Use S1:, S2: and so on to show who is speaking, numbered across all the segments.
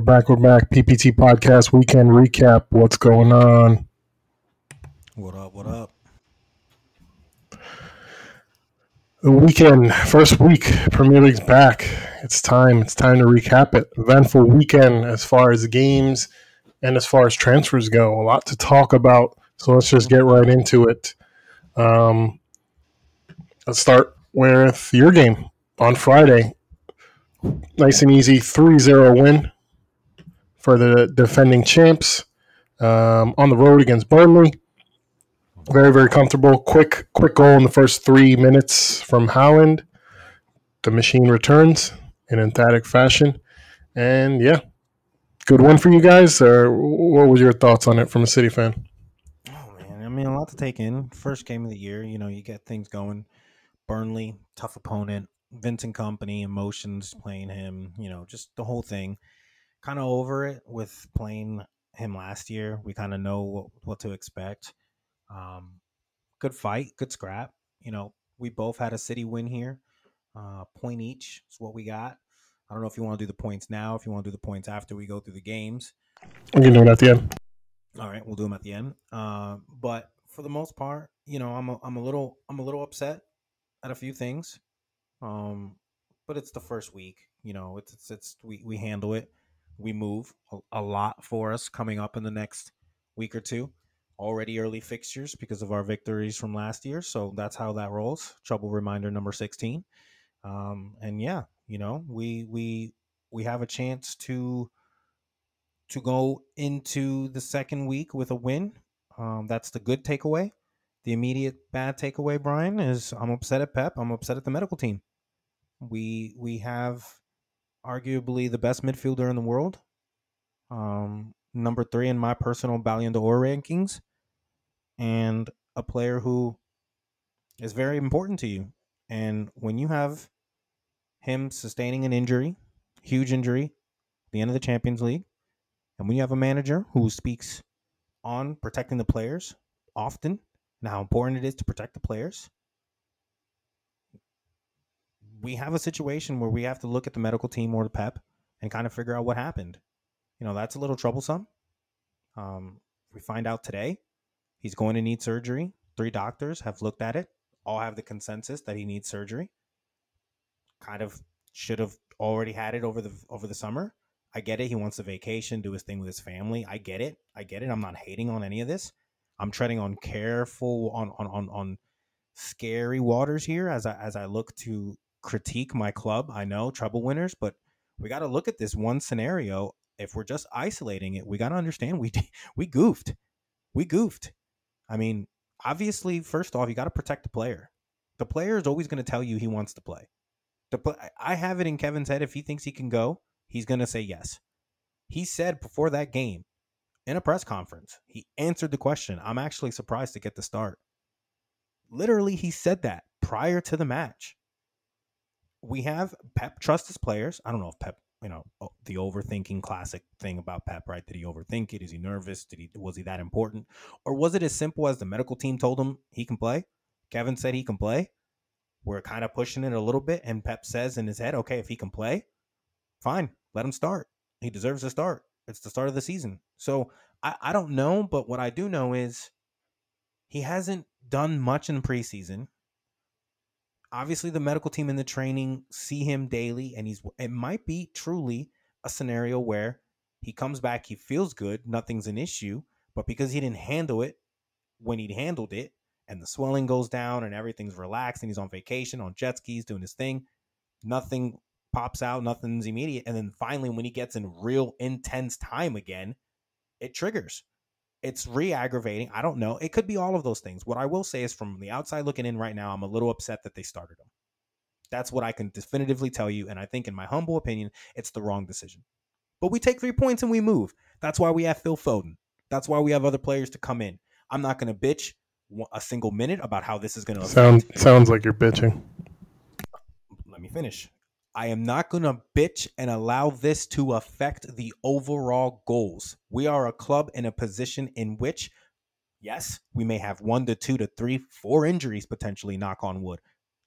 S1: We're back. We're back. PPT podcast weekend recap. What's going on?
S2: What up? What up?
S1: The weekend, first week, Premier League's back. It's time. It's time to recap it. Eventful weekend as far as games and as far as transfers go. A lot to talk about. So let's just get right into it. Um, let's start with your game on Friday nice and easy 3-0 win for the defending champs um, on the road against Burnley. Very, very comfortable. Quick, quick goal in the first three minutes from Haaland. The machine returns in emphatic fashion. And yeah, good one for you guys. Or what was your thoughts on it from a City fan?
S2: Oh man, I mean a lot to take in. First game of the year, you know, you get things going. Burnley, tough opponent. Vincent Kompany, emotions playing him, you know, just the whole thing. Kind of over it with playing him last year. We kind of know what, what, to expect. Um, good fight, good scrap. You know, we both had a city win here. Uh, point each is what we got. I don't know if you want to do the points now, if you want to do the points after we go through the games.
S1: We can do it at the end.
S2: All right, we'll do them at the end. Uh, but for the most part, you know, I'm a, I'm a little I'm a little upset at a few things. Um, but it's the first week. You know, it's it's, it's we we handle it. We move a, lot for us coming up in the next week or two. Already early fixtures because of our victories from last year. So that's how that rolls. Trouble reminder number sixteen. Um, and yeah, you know, we we we have a chance to to go into the second week with a win. Um, that's the good takeaway. The immediate bad takeaway, Brian, is I'm upset at Pep. I'm upset at the medical team. We we have arguably the best midfielder in the world. Um, number three in my personal Ballon d'Or rankings, and a player who is very important to you. And when you have him sustaining an injury, huge injury, the end of the Champions League, and when you have a manager who speaks on protecting the players often and how important it is to protect the players, we have a situation where we have to look at the medical team or the PEP and kind of figure out what happened. You know, that's a little troublesome. Um, we find out today he's going to need surgery. Three doctors have looked at it, all have the consensus that he needs surgery. Kind of should have already had it over the over the summer. I get it. He wants a vacation, do his thing with his family. I get it. I get it. I'm not hating on any of this. I'm treading on careful on on on, on scary waters here as I as I look to critique my club. I know treble winners, but we got to look at this one scenario. If we're just isolating it, we got to understand we we goofed. We goofed. I mean, obviously, first off, you got to protect the player. The player is always going to tell you he wants to play. The I have it in Kevin's head. If he thinks he can go, he's going to say yes. He said before that game in a press conference, he answered the question. I'm actually surprised to get the start. Literally, he said that prior to the match we have Pep trust his players. I don't know if Pep, you know, the overthinking classic thing about Pep, right? Did he overthink it? Is he nervous? Did he was he that important? Or was it as simple as the medical team told him he can play? Kevin said he can play. We're kind of pushing it a little bit, and Pep says in his head, okay, if he can play, fine, let him start. He deserves to start. It's the start of the season. So I, I don't know, but what I do know is he hasn't done much in preseason obviously the medical team and the training see him daily and he's it might be truly a scenario where he comes back he feels good nothing's an issue but because he didn't handle it when he'd handled it and the swelling goes down and everything's relaxed and he's on vacation on jet skis doing his thing nothing pops out nothing's immediate and then finally when he gets in real intense time again it triggers it's re-aggravating. I don't know. It could be all of those things. What I will say is from the outside looking in right now, I'm a little upset that they started him. That's what I can definitively tell you. And I think, in my humble opinion, it's the wrong decision. But we take three points and we move. That's why we have Phil Foden. That's why we have other players to come in. I'm not going to bitch a single minute about how this is going to
S1: sound. Sounds like you're bitching.
S2: Let me finish. I am not going to bitch and allow this to affect the overall goals. We are a club in a position in which, yes, we may have one to two to three, four injuries potentially, knock on wood.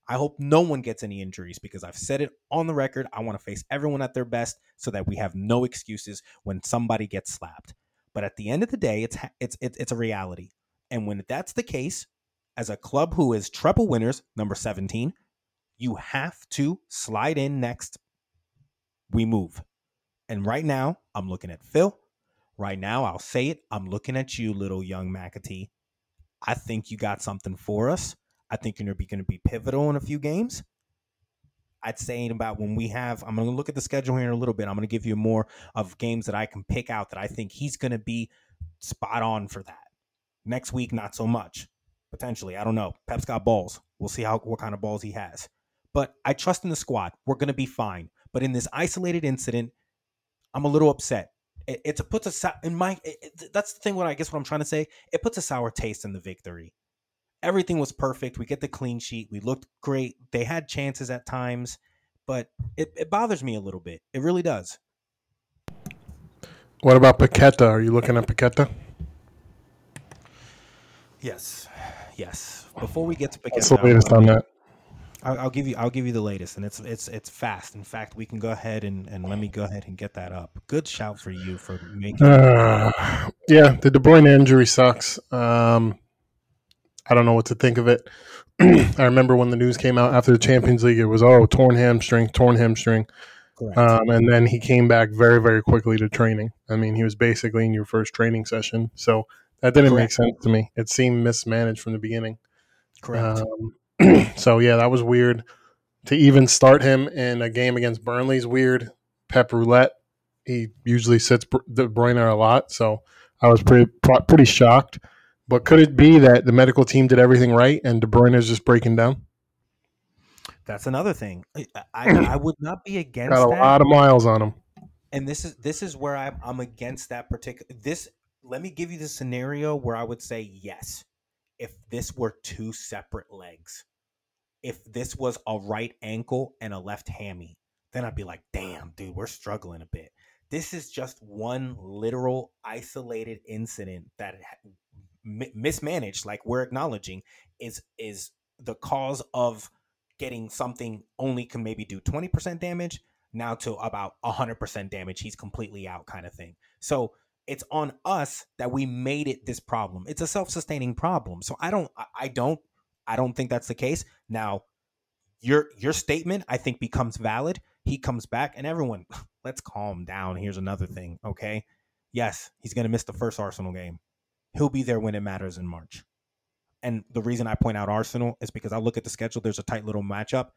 S2: I hope no one gets any injuries because I've said it on the record. I want to face everyone at their best so that we have no excuses when somebody gets slapped. But at the end of the day, it's it's it's, a reality. And when that's the case, as a club who is treble winners, number 17, you have to slide in next. We move. And right now, I'm looking at Phil. Right now, I'll say it. I'm looking at you, little young McAtee. I think you got something for us. I think you're going to be pivotal in a few games. I'd say about when we have, I'm going to look at the schedule here in a little bit. I'm going to give you more of games that I can pick out that I think he's going to be spot on for that. Next week, not so much. Potentially, I don't know. Pep's got balls. We'll see how what kind of balls he has. But I trust in the squad. We're going to be fine. But in this isolated incident, I'm a little upset. It, it puts a in my. It, that's the thing. What I guess what I'm trying to say. It puts a sour taste in the victory everything was perfect. We get the clean sheet. We looked great. They had chances at times, but it, it bothers me a little bit. It really does.
S1: What about Paqueta? Are you looking at Paqueta?
S2: Yes, yes. Before we get to Paqueta,
S1: what's the latest on that?
S2: I'll, I'll, give you. I'll give you the latest, and it's it's it's fast. In fact, we can go ahead and, and let me go ahead and get that up. Good shout for you for making.
S1: Uh, yeah, the De Bruyne injury sucks. Um, I don't know what to think of it. I remember when the news came out after the Champions League, it was oh torn hamstring, torn hamstring, um, and then he came back very very quickly to training. I mean, he was basically in your first training session, so that didn't Correct. make sense to me. It seemed mismanaged from the beginning.
S2: Correct.
S1: Um, so yeah, that was weird. To even start him in a game against Burnley's weird. Pep Roulette. He usually sits De Bruyne a lot, so I was pretty pretty shocked. But could it be that the medical team did everything right and De Bruyne is just breaking down?
S2: That's another thing. I, I, would not be against.
S1: Got a
S2: that.
S1: lot of miles on him.
S2: And this is this is where I'm, I'm against that particular. This let me give you the scenario where I would say yes, if this were two separate legs, if this was a right ankle and a left hammy, then I'd be like, damn, dude, we're struggling a bit. This is just one literal isolated incident that mismanaged, like we're acknowledging, is is the cause of getting something only can maybe do 20% damage now to about 100% damage he's completely out kind of thing so it's on us that we made it this problem it's a self-sustaining problem so i don't i don't i don't think that's the case now your your statement i think becomes valid he comes back and everyone let's calm down here's another thing okay yes he's going to miss the first arsenal game he'll be there when it matters in March. And the reason I point out Arsenal is because I look at the schedule, there's a tight little matchup.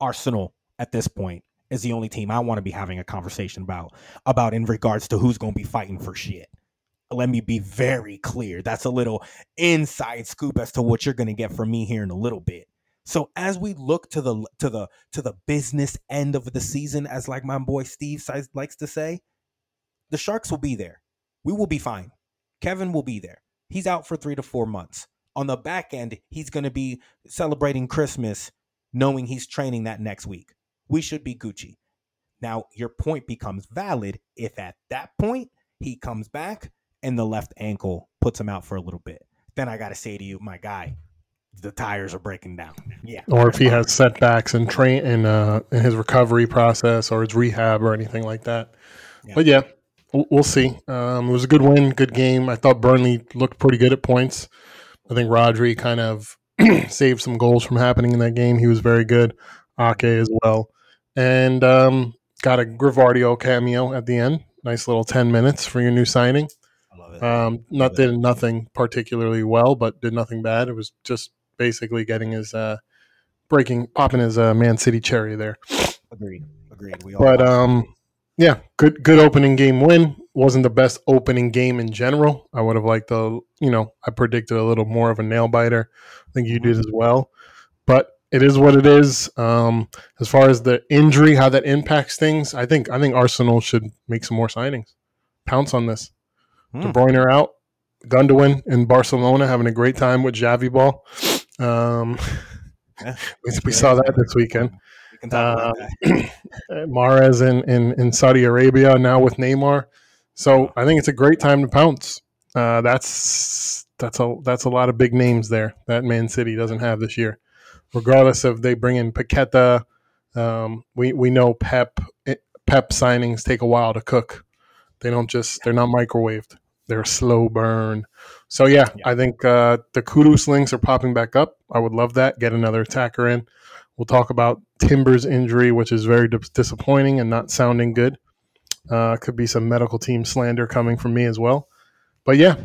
S2: Arsenal at this point is the only team I want to be having a conversation about about in regards to who's going to be fighting for shit. Let me be very clear. That's a little inside scoop as to what you're going to get from me here in a little bit. So as we look to the to the to the business end of the season as like my boy Steve likes to say, the Sharks will be there. We will be fine. Kevin will be there. He's out for three to four months. On the back end, he's going to be celebrating Christmas knowing he's training that next week. We should be Gucci. Now, your point becomes valid if at that point he comes back and the left ankle puts him out for a little bit. Then I got to say to you, my guy, the tires are breaking down. Yeah.
S1: Or if he has setbacks in train in uh in his recovery process or his rehab or anything like that. Yeah. But yeah, we'll see. Um, it was a good win, good game. I thought Burnley looked pretty good at points. I think Rodri kind of saved some goals from happening in that game. He was very good. Ake as well, and um, got a Gvardiol cameo at the end. Nice little ten minutes for your new signing. Um, not did nothing particularly well, but did nothing bad. It was just basically getting his uh, breaking, popping his uh, Man City cherry there.
S2: Agreed. Agreed. We
S1: all but um, yeah, good good opening game win. Wasn't the best opening game in general. I would have liked the you know I predicted a little more of a nail biter. I think you did mm-hmm. as well, but it is what it is. Um, as far as the injury, how that impacts things, I think I think Arsenal should make some more signings. Pounce on this. Hmm. De Bruyne out. Gundogan in Barcelona having a great time with Xavi ball. Um, yeah, we, saw that this weekend uh, that. Mahrez in, in, in Saudi Arabia now with Neymar. So I think it's a great time to pounce. Uh, that's that's a that's a lot of big names there that Man City doesn't have this year. regardless of they bring in Paqueta. Um, we we know Pep Pep signings take a while to cook. They don't just they're not microwaved. They're slow burn. So yeah, yeah. I think uh, the Kudus links are popping back up. I would love that. Get another attacker in. We'll talk about Timber's injury, which is very disappointing and not sounding good. Uh, could be some medical team slander coming from me as well. But yeah,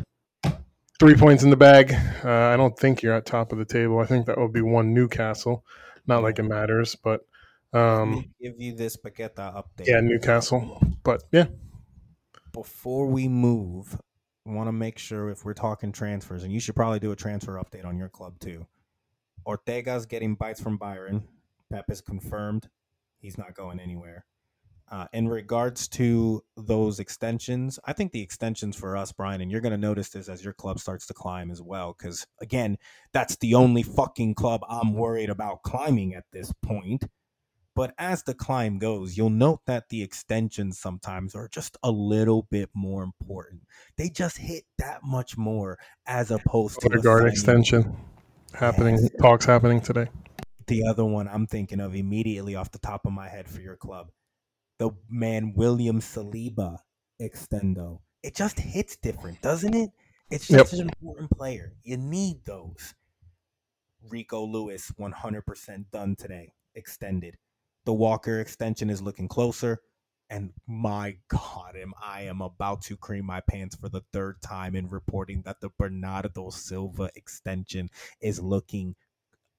S1: three points in the bag. Uh, I don't think you're at top of the table. I think that would be one Newcastle. Not like it matters, but um,
S2: give you this Paqueta update.
S1: Yeah, Newcastle. But yeah.
S2: Before we move, want to make sure if we're talking transfers, and you should probably do a transfer update on your club too. Ortega's getting bites from Bayern. Pep is confirmed. He's not going anywhere. Uh, in regards to those extensions, I think the extensions for us, Brian, and you're going to notice this as your club starts to climb as well. Because again, that's the only fucking club I'm worried about climbing at this point. But as the climb goes, you'll note that the extensions sometimes are just a little bit more important. They just hit that much more as opposed to
S1: Odegaard extension happening. Yes. Talks happening today.
S2: The other one I'm thinking of immediately off the top of my head for your club the man William Saliba extendo. It just hits different, doesn't it? It's just yep. an important player. You need those. Rico Lewis, 100% done today, extended. The Walker extension is looking closer. And my God, am I am about to cream my pants for the third time in reporting that the Bernardo Silva extension is looking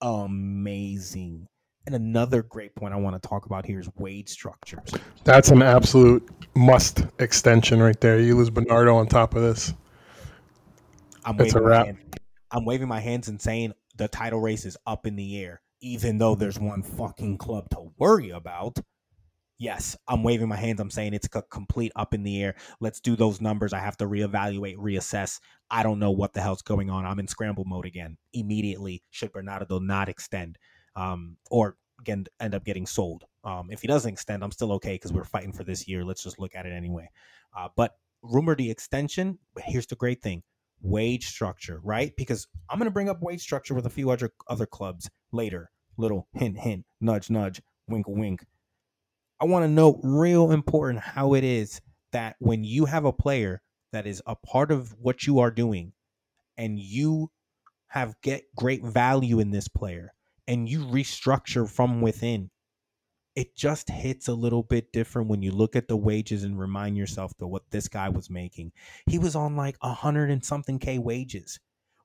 S2: amazing. And another great point I want to talk about here is wage structures.
S1: That's an absolute must extension right there. You lose Bernardo on top of this.
S2: I'm it's a wrap. I'm waving my hands and saying the title race is up in the air, even though there's one fucking club to worry about. Yes, I'm waving my hands. I'm saying it's a complete up in the air. Let's do those numbers. I have to reevaluate, reassess. I don't know what the hell's going on. I'm in scramble mode again immediately. Should Bernardo not extend? um, or again end up getting sold. Um, if he doesn't extend, I'm still okay because we're fighting for this year. Let's just look at it anyway. Uh, but rumor the extension. Here's the great thing: wage structure, right? Because I'm going to bring up wage structure with a few other other clubs later. Little hint, hint, nudge, nudge, wink, wink. I want to know real important how it is that when you have a player that is a part of what you are doing, and you have get great value in this player and you restructure from within, it just hits a little bit different when you look at the wages and remind yourself that what this guy was making. He was on like a hundred and something K wages.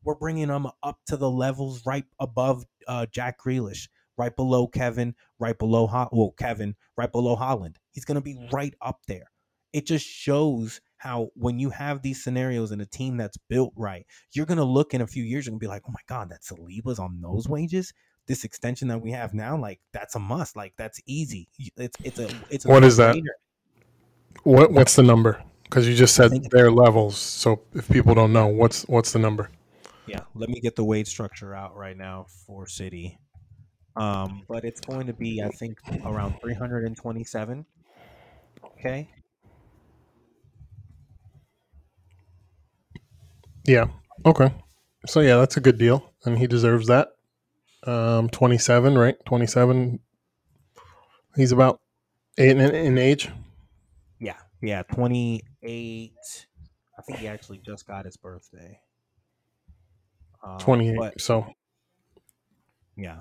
S2: We're bringing him up to the levels right above uh, Jack Grealish, right below Kevin, right below Ho- well Kevin, right below Haaland. He's going to be right up there. It just shows how when you have these scenarios in a team that's built right, you're going to look in a few years and be like, oh my God, that Saliba's on those wages this extension that we have now, like that's a must. Like that's easy. It's it's a it's. A
S1: what is that? What what's the number? Because you just said their levels. So if people don't know, what's what's the number?
S2: Yeah, let me get the wage structure out right now for City. Um, but it's going to be, I think, around 327. Okay.
S1: Yeah. Okay. So yeah, that's a good deal, and he deserves that um, 27, right? 27. He's about eight in, in age.
S2: Yeah, yeah, 28. I think he actually just got his birthday.
S1: Um, 28. But, so,
S2: yeah.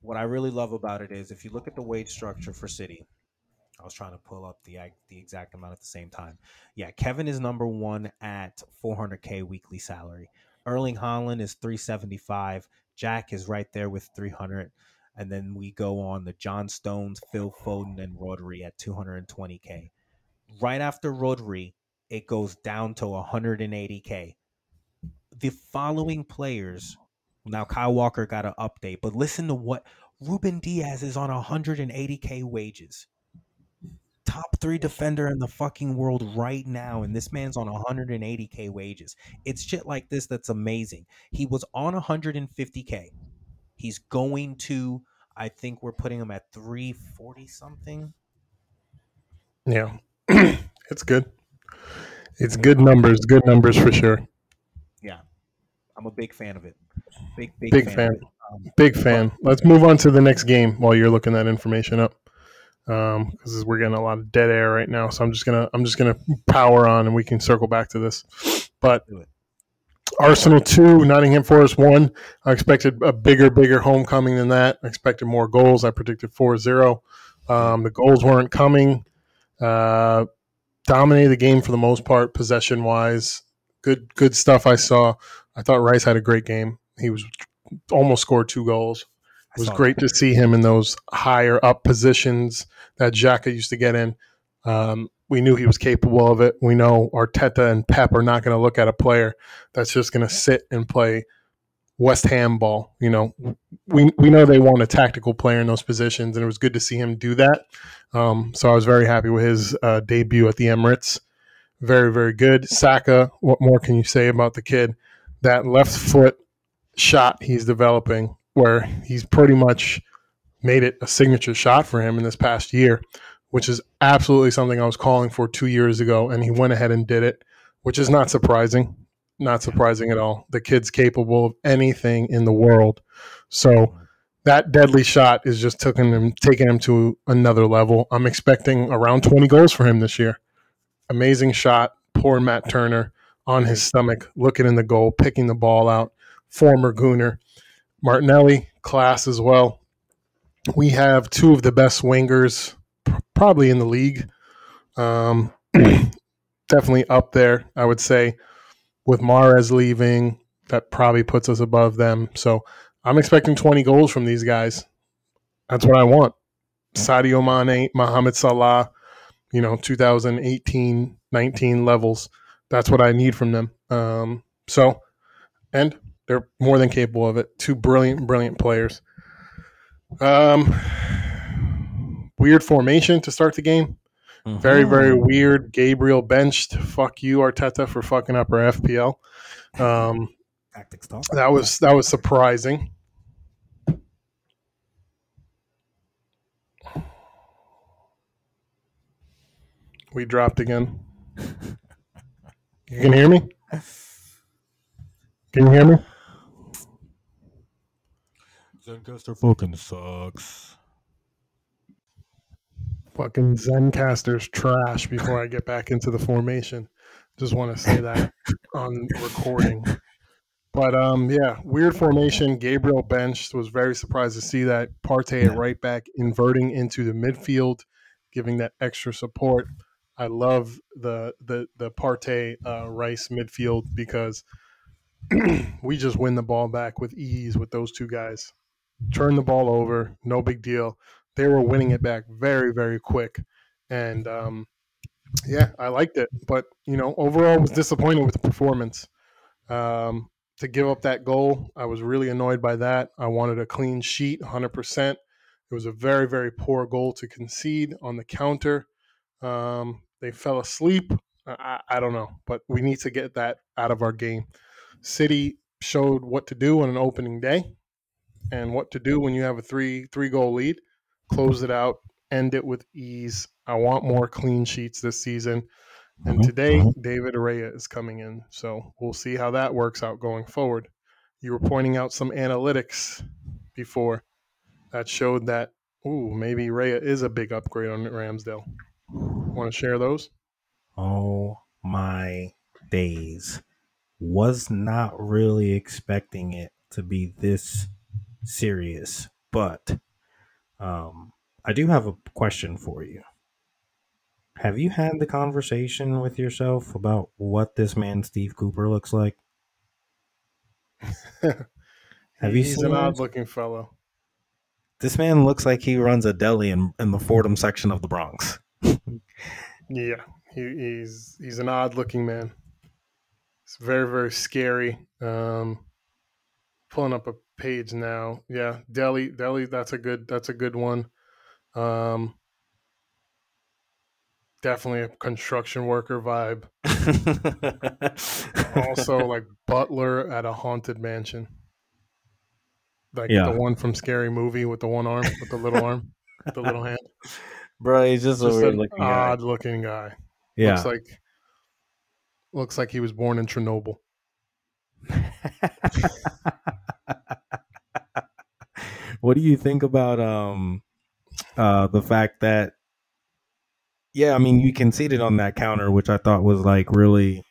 S2: What I really love about it is if you look at the wage structure for City, I was trying to pull up the the exact amount at the same time. Yeah, Kevin is number one at 400k weekly salary. Erling Haaland is 375. Jack is right there with 300. And then we go on the John Stones, Phil Foden, and Rodri at 220K. Right after Rodri, it goes down to 180K. The following players, now Kyle Walker got an update, but listen to what Ruben Dias is on 180K wages top three defender in the fucking world right now, and this man's on 180k wages. It's shit like this that's amazing. He was on 150k. He's going to. I think we're putting him at 340 something.
S1: Yeah, it's good. It's good numbers. Good numbers for sure.
S2: Yeah, I'm a big fan of it. Big
S1: Big fan. Big fan. Let's move on to the next game while you're looking that information up, because we're getting a lot of dead air right now. So I'm just gonna I'm just gonna power on, and we can circle back to this. But Arsenal two, Nottingham Forest one. I expected a bigger, bigger homecoming than that. I expected more goals. I predicted 4-0. Um, the goals weren't coming. Uh, dominated the game for the most part, possession wise. Good, good stuff. I saw. I thought Rice had a great game. He was almost scored two goals. It was great to see him in those higher up positions that Xhaka used to get in. Um, we knew he was capable of it. We know Arteta and Pep are not going to look at a player that's just going to sit and play West Ham ball. You know, we we know they want a tactical player in those positions, and it was good to see him do that. Um, so I was very happy with his uh, debut at the Emirates. Very very good. Saka, what more can you say about the kid? That left foot shot he's developing, where he's pretty much made it a signature shot for him in this past year, which is absolutely something I was calling for two years ago, and he went ahead and did it, which is not surprising. Not surprising at all. The kid's capable of anything in the world. So that deadly shot is just taking him taking him to another level. I'm expecting around 20 goals for him this year. Amazing shot. Poor Matt Turner on his stomach, looking in the goal, picking the ball out. Former Gooner. Martinelli, class as well. We have two of the best wingers probably in the league. Um, definitely up there, I would say. With Mahrez leaving, that probably puts us above them. So I'm expecting 20 goals from these guys. That's what I want. Sadio Mane, Mohamed Salah, you know, 2018 19 levels. That's what I need from them. Um, so, and they're more than capable of it. Two brilliant, brilliant players. Um, weird formation to start the game. Very, very
S2: Mhm.
S1: weird. Gabriel benched. Fuck you, Arteta, for fucking up our FPL. Um,
S2: tactics talk.
S1: that was that was surprising. We dropped again. You can hear me? Can you hear me?
S2: Zencastr fucking sucks.
S1: Fucking Zencastr's trash before I get back into the formation. Just want to say that on recording. But um, yeah, weird formation. Gabriel benched. Was very surprised to see that Partey at right back inverting into the midfield, giving that extra support. I love the the the Partey uh, Rice midfield because we just win the ball back with ease with those two guys. Turn the ball over, no big deal. They were winning it back very very quick, and um, yeah, I liked it. But you know, overall, was disappointed with the performance. Um, to give up that goal, I was really annoyed by that. I wanted a clean sheet, 100%. It was a very, very poor goal to concede on the counter. Um, they fell asleep. I, I don't know, but we need to get that out of our game. City showed what to do on an opening day and what to do when you have a three three goal lead. Close it out, end it with ease. I want more clean sheets this season. And
S2: Mhm,
S1: today,
S2: mhm.
S1: David Araya is coming in. So we'll see how that works out going forward. You were pointing out some analytics before that showed that, ooh, maybe Raya is a big upgrade on Ramsdale. Want to share those?
S2: Oh my days. Was not really expecting it to be this serious, but um, I do have a question for you. Have you had the conversation with yourself about what this man Steve Cooper looks like? Have you
S1: He's
S2: seen
S1: an odd looking fellow.
S2: This man looks like he runs a deli in, in the Fordham section of the Bronx.
S1: Yeah, he, he's he's an odd looking man. It's very very scary. Um, pulling up a page now. Yeah, deli deli. That's a good that's a good one. Um, definitely a construction worker vibe. Also, like Butler at a haunted mansion. Like
S2: Yeah.
S1: the one from Scary Movie with the one arm, with the little arm, the little hand.
S2: Bro, he's just,
S1: Just
S2: a weird
S1: an
S2: looking guy.
S1: odd looking guy.
S2: Yeah.
S1: Looks like looks like he was born in Chernobyl.
S2: what do you think about um uh the fact that yeah, I mean you conceded on that counter, which I thought was like really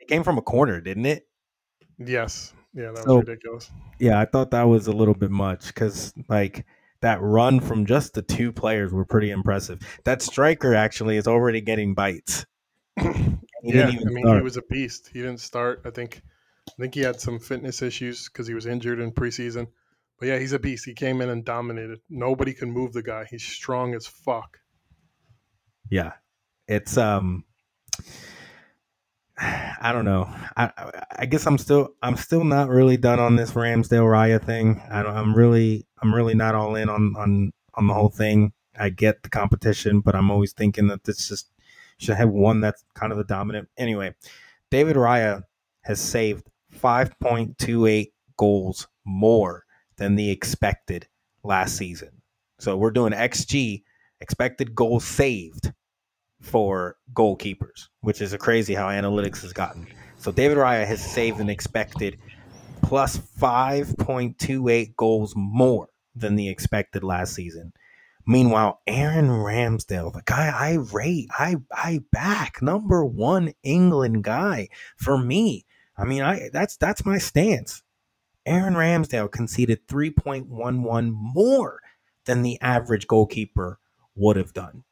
S2: it came from a corner, didn't it?
S1: Yes. Yeah, that
S2: So-
S1: was ridiculous.
S2: Yeah, I thought that was a little bit much because like that run from just the two players were pretty impressive. That striker actually is already getting bites. He
S1: yeah,
S2: didn't even
S1: I mean,
S2: start.
S1: he was a beast. He didn't start. I think, I think he had some fitness issues because he was injured in preseason. But yeah, he's a beast. He came in and dominated. Nobody can move the guy. He's strong as fuck.
S2: Yeah, it's um, I don't know. I I- guess I'm still I'm still not really done on this Ramsdale Raya thing. I don't, I'm really I'm really not all in on on on the whole thing. I get the competition, but I'm always thinking that this just should have one that's kind of the dominant. Anyway, David Raya has saved 5.28 goals more than the expected last season. So we're doing XG, expected goals saved for goalkeepers, which is crazy how analytics has gotten. So David Raya has saved an expected plus 5.28 goals more than the expected last season. Meanwhile, Aaron Ramsdale, the guy I rate, I I back, number one England guy for me. I mean, I that's that's my stance. Aaron Ramsdale conceded 3.11 more than the average goalkeeper would have done.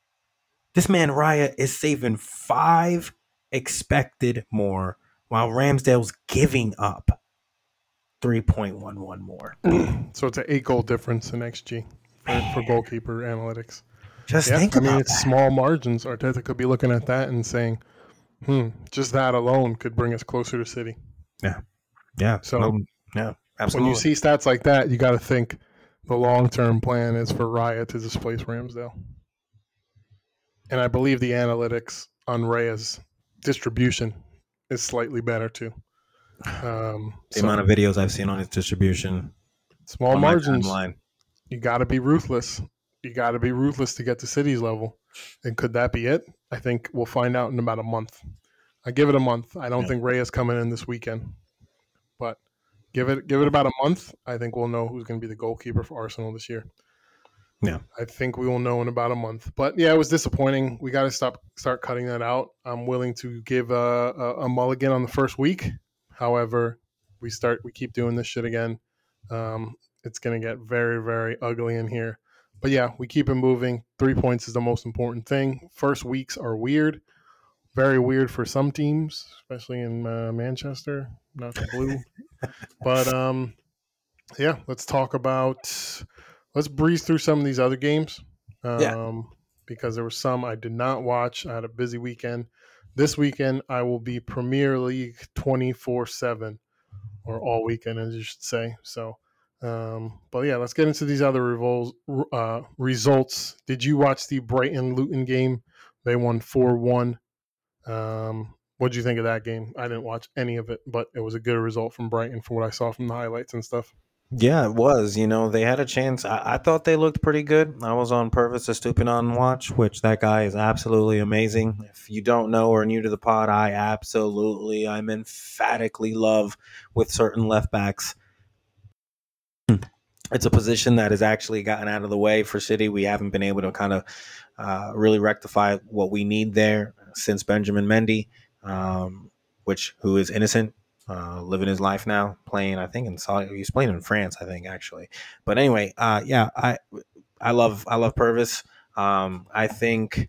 S2: This man Raya is saving five expected more, while Ramsdale's giving up 3.11 more.
S1: So it's an eight goal difference in XG for, for goalkeeper analytics.
S2: Just
S1: Yeah,
S2: think
S1: I mean, it's
S2: that.
S1: small margins. Arteta could be looking at that and saying, hmm, just that alone could bring us closer to City.
S2: Yeah. Yeah.
S1: So-
S2: no, yeah, absolutely.
S1: When you see stats like that, you got to think the long term plan is for Raya to displace Ramsdale. And I believe the analytics on Raya's distribution is slightly better too. Um,
S2: the
S1: so
S2: amount of videos I've seen on his distribution,
S1: small margins, you got to be ruthless. You got to be ruthless to get to City's level. And could that be it? I think we'll find out in about a month. I give it a month. I don't
S2: Yeah.
S1: think Raya's coming in this weekend, but give it give it about a month. I think we'll know who's going to be the goalkeeper for Arsenal this year.
S2: Yeah.
S1: I think we will know in about a month. But yeah, it was disappointing. We got to stop start cutting that out. I'm willing to give a, a, a mulligan on the first week. However, we start we keep doing this shit again. Um, it's going to get very very ugly in here. But yeah, we keep it moving. Three points is the most important thing. First weeks are weird, very weird for some teams, especially in uh, Manchester, not the blue. but um, yeah, let's talk about. Let's breeze through some of these other games. Um,
S2: Yeah.
S1: Because there were some I did not watch. I had a busy weekend. This weekend I will be Premier League twenty four seven, or all weekend as you should say. So, um, but yeah, let's get into these other revol- uh, results. Did you watch the Brighton Luton game? They won four one. Um, what do you think of that game? I didn't watch any of it, but it was a good result from Brighton from what I saw from the highlights and stuff.
S2: Yeah, it was. You know, they had a chance. I, I thought they looked pretty good. I was on Pervis Estupiñán watch, which that guy is absolutely amazing. If you don't know or new to the pod, I absolutely, I'm emphatically love with certain left backs. It's a position that has actually gotten out of the way for City. We haven't been able to kind of uh, really rectify what we need there since Benjamin Mendy, um, which who is innocent uh, living his life now, playing. I think in he's playing in France. I think actually, but anyway, uh, yeah, I I love I love Pervis. Um, I think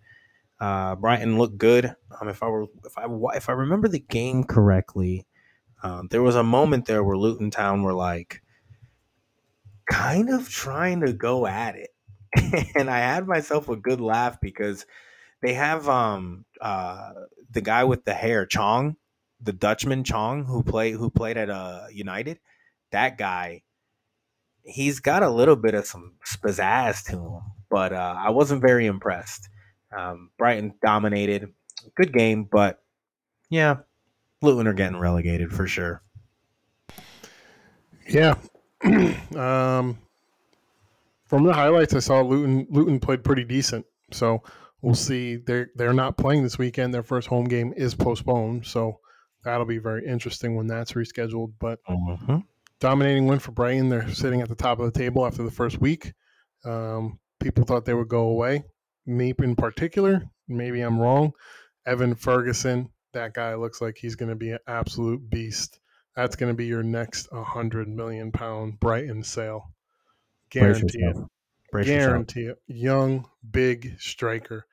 S2: uh, Brighton looked good. Um, if I were if I if I remember the game correctly, um, there was a moment there where Luton Town were like kind of trying to go at it, and I had myself a good laugh because they have um uh the guy with the hair Chong the Dutchman Chong who play who played at uh United, that guy, he's got a little bit of some pizzazz to him, but uh, I wasn't very impressed. Um, Brighton dominated, good game, but yeah, Luton are getting relegated for sure.
S1: Yeah. um, from the highlights, I saw Luton. Luton played pretty decent. So we'll see. They're they're not playing this weekend. Their first home game is postponed. So that'll be very interesting when that's rescheduled. But
S2: Mhm.
S1: dominating win for Brighton. They're sitting at the top of the table after the first week. Um, people thought they would go away. Me in particular, maybe I'm wrong. Evan Ferguson, that guy looks like he's going to be an absolute beast. That's going to be your next 100 million pound Brighton sale. Guarantee it. Guarantee it. Young, big striker.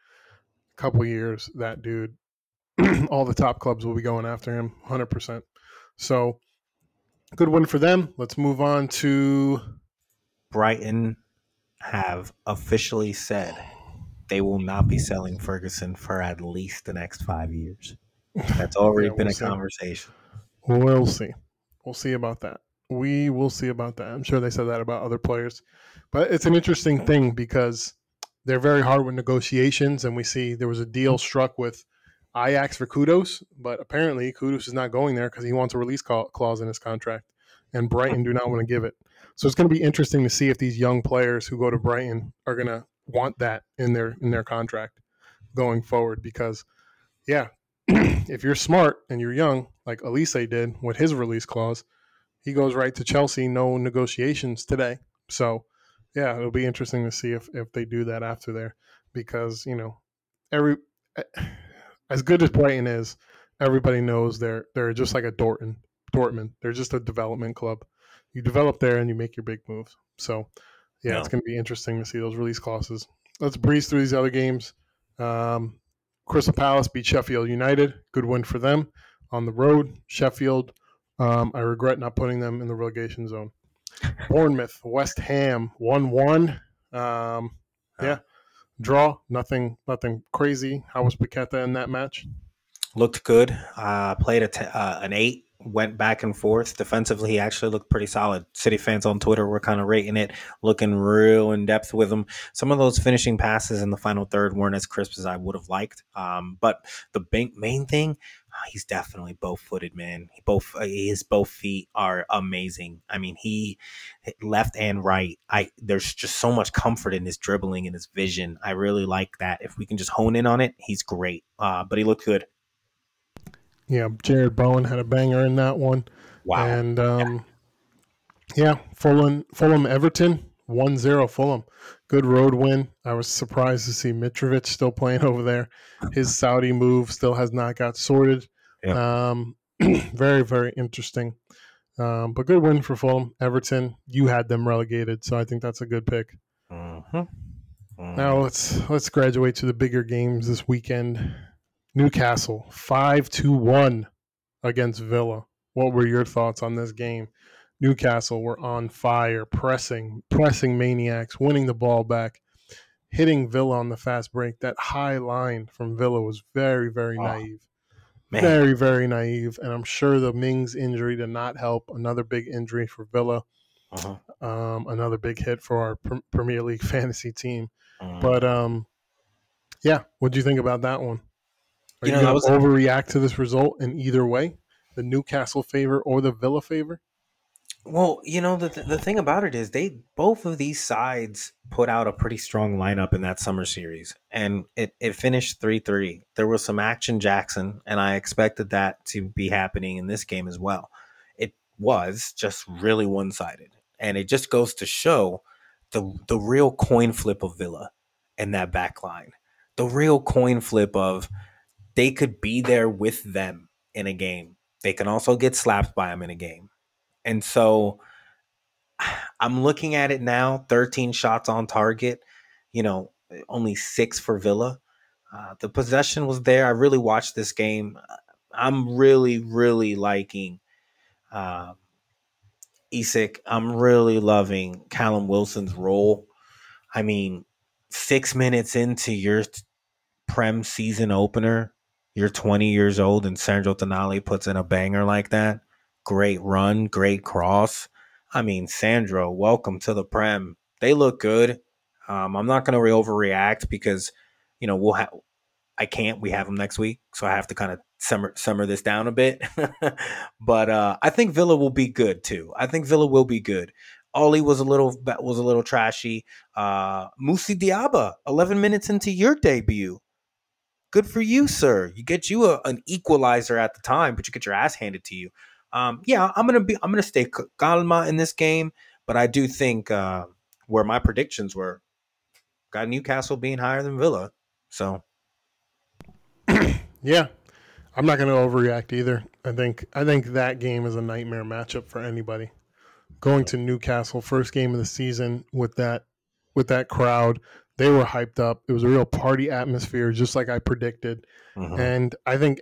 S1: Couple years, that dude. all the top clubs will be going after him, 100%. So, good win for them. Let's move on to
S2: Brighton have officially said they will not be selling Ferguson for at least the next five years. That's already yeah, we'll been a see. conversation.
S1: We'll see. We'll see about that. We will see about that. I'm sure they said that about other players. But it's an interesting thing because they're very hard with negotiations. And we see there was a deal mm. struck with Ajax for Kudus, but apparently Kudus is not going there because he wants a release clause in his contract. And Brighton do not want to give it. So it's going to be interesting to see if these young players who go to Brighton are going to want that in their in their contract going forward because yeah, if you're smart and you're young, like Olise did with his release clause, he goes right to Chelsea, no negotiations today. So, yeah, it'll be interesting to see if, if they do that after there because, you know, every eh, as good as Brighton is, everybody knows they're they're just like a Dortmund. Dortmund. They're just a development club. You develop there and you make your big moves. So, yeah, no. it's going to be interesting to see those release clauses. Let's breeze through these other games. Um, Crystal Palace beat Sheffield United. Good win for them on the road. Sheffield, um, I regret not putting them in the relegation zone. Bournemouth, West Ham, one one. Um, yeah, draw. Nothing, nothing crazy. How was Paqueta in that match?
S2: Looked good. Uh, played a t- uh, an eight went back and forth. Defensively, he actually looked pretty solid. City fans on Twitter were kind of rating it, looking real in depth with him. Some of those finishing passes in the final third weren't as crisp as I would have liked. Um, but the main thing, he's definitely both footed, man. He both uh, his both feet are amazing. I mean, he left and right. I there's just so much comfort in his dribbling and his vision. I really like that. If we can just hone in on it, he's great. Uh, but he looked good.
S1: Yeah, Jarrod Bowen had a banger in that one. Wow. And um, yeah. yeah, Fulham, Fulham Everton, 1-0 Fulham. Good road win. I was surprised to see Mitrovic still playing over there. His Saudi move still has not got sorted. Yeah. Um, very, very interesting. Um, but good win for Fulham. Everton, you had them relegated, so I think that's a good pick. Mm-hmm. Mm-hmm. Now let's let's graduate to the bigger games this weekend. Newcastle five to one against Villa. What were your thoughts on this game? Newcastle were on fire, pressing, pressing maniacs, winning the ball back, hitting Villa on the fast break. That high line from Villa was very, very oh, naive. Man. Very, very naive. And I'm sure the Mings injury did not help. Another big injury for Villa. Uh-huh. Um, another big hit for our pr- Premier League fantasy team. Uh-huh. But um, yeah, what do you think about that one? Are you, you know, going to overreact to this result in either way, the Newcastle favor or the Villa favor?
S2: Well, you know the th- the thing about it is they both of these sides put out a pretty strong lineup in that summer series, and it it finished three three. There was some action Jackson, and I expected that to be happening in this game as well. It was just really one sided, and it just goes to show the the real coin flip of Villa and that back line, the real coin flip of they could be there with them in a game. They can also get slapped by them in a game. And so I'm looking at it now 13 shots on target, you know, only six for Villa. Uh, the possession was there. I really watched this game. I'm really, really liking uh, Isak. I'm really loving Callum Wilson's role. I mean, six minutes into your Prem season opener, you're 20 years old and Sandro Tonali puts in a banger like that. Great run, great cross. I mean, Sandro, welcome to the Prem. They look good. Um, I'm not going to overreact because, you know, we'll have. I can't. We have them next week, so I have to kind of summer summer this down a bit. but uh, I think Villa will be good too. I think Villa will be good. Ollie was a little was a little trashy. Uh, Moussa Diaby, 11 minutes into your debut, Good for you, sir. You get you a, an equalizer at the time, but you get your ass handed to you. Um, yeah, I'm gonna be I'm gonna stay calma in this game, but I do think uh, where my predictions were got Newcastle being higher than Villa. So
S1: yeah, I'm not going to overreact either. I think I think that game is a nightmare matchup for anybody. Going to Newcastle, first game of the season with that with that crowd, they were hyped up. It was a real party atmosphere, just like I predicted. Mm-hmm. And I think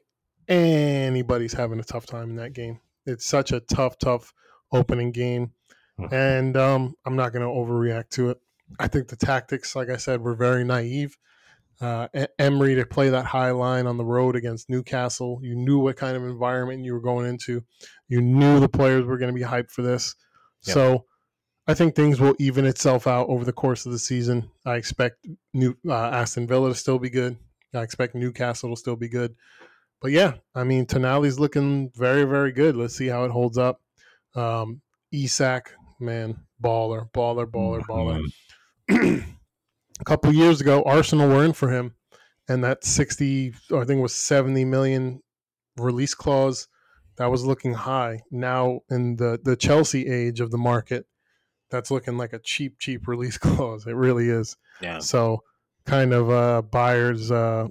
S1: anybody's having a tough time in that game. It's such a tough, tough opening game, mm-hmm. and um, I'm not going to overreact to it. I think the tactics, like I said, were very naive. Uh, Emery to play that high line on the road against Newcastle. You knew what kind of environment you were going into. You knew the players were going to be hyped for this. Yep. So I think things will even itself out over the course of the season. I expect New uh, Aston Villa to still be good. I expect Newcastle to still be good. But yeah, I mean Tonali's looking very very good. Let's see how it holds up. Um, Isak, man, baller, baller, baller, baller. Mm-hmm. a couple years ago, Arsenal were in for him, and that sixty, I think, it was seventy million release clause that was looking high. Now, in the the Chelsea age of the market, that's looking like a cheap, cheap release clause. It really is.
S2: Yeah.
S1: So, kind of uh, buyers uh,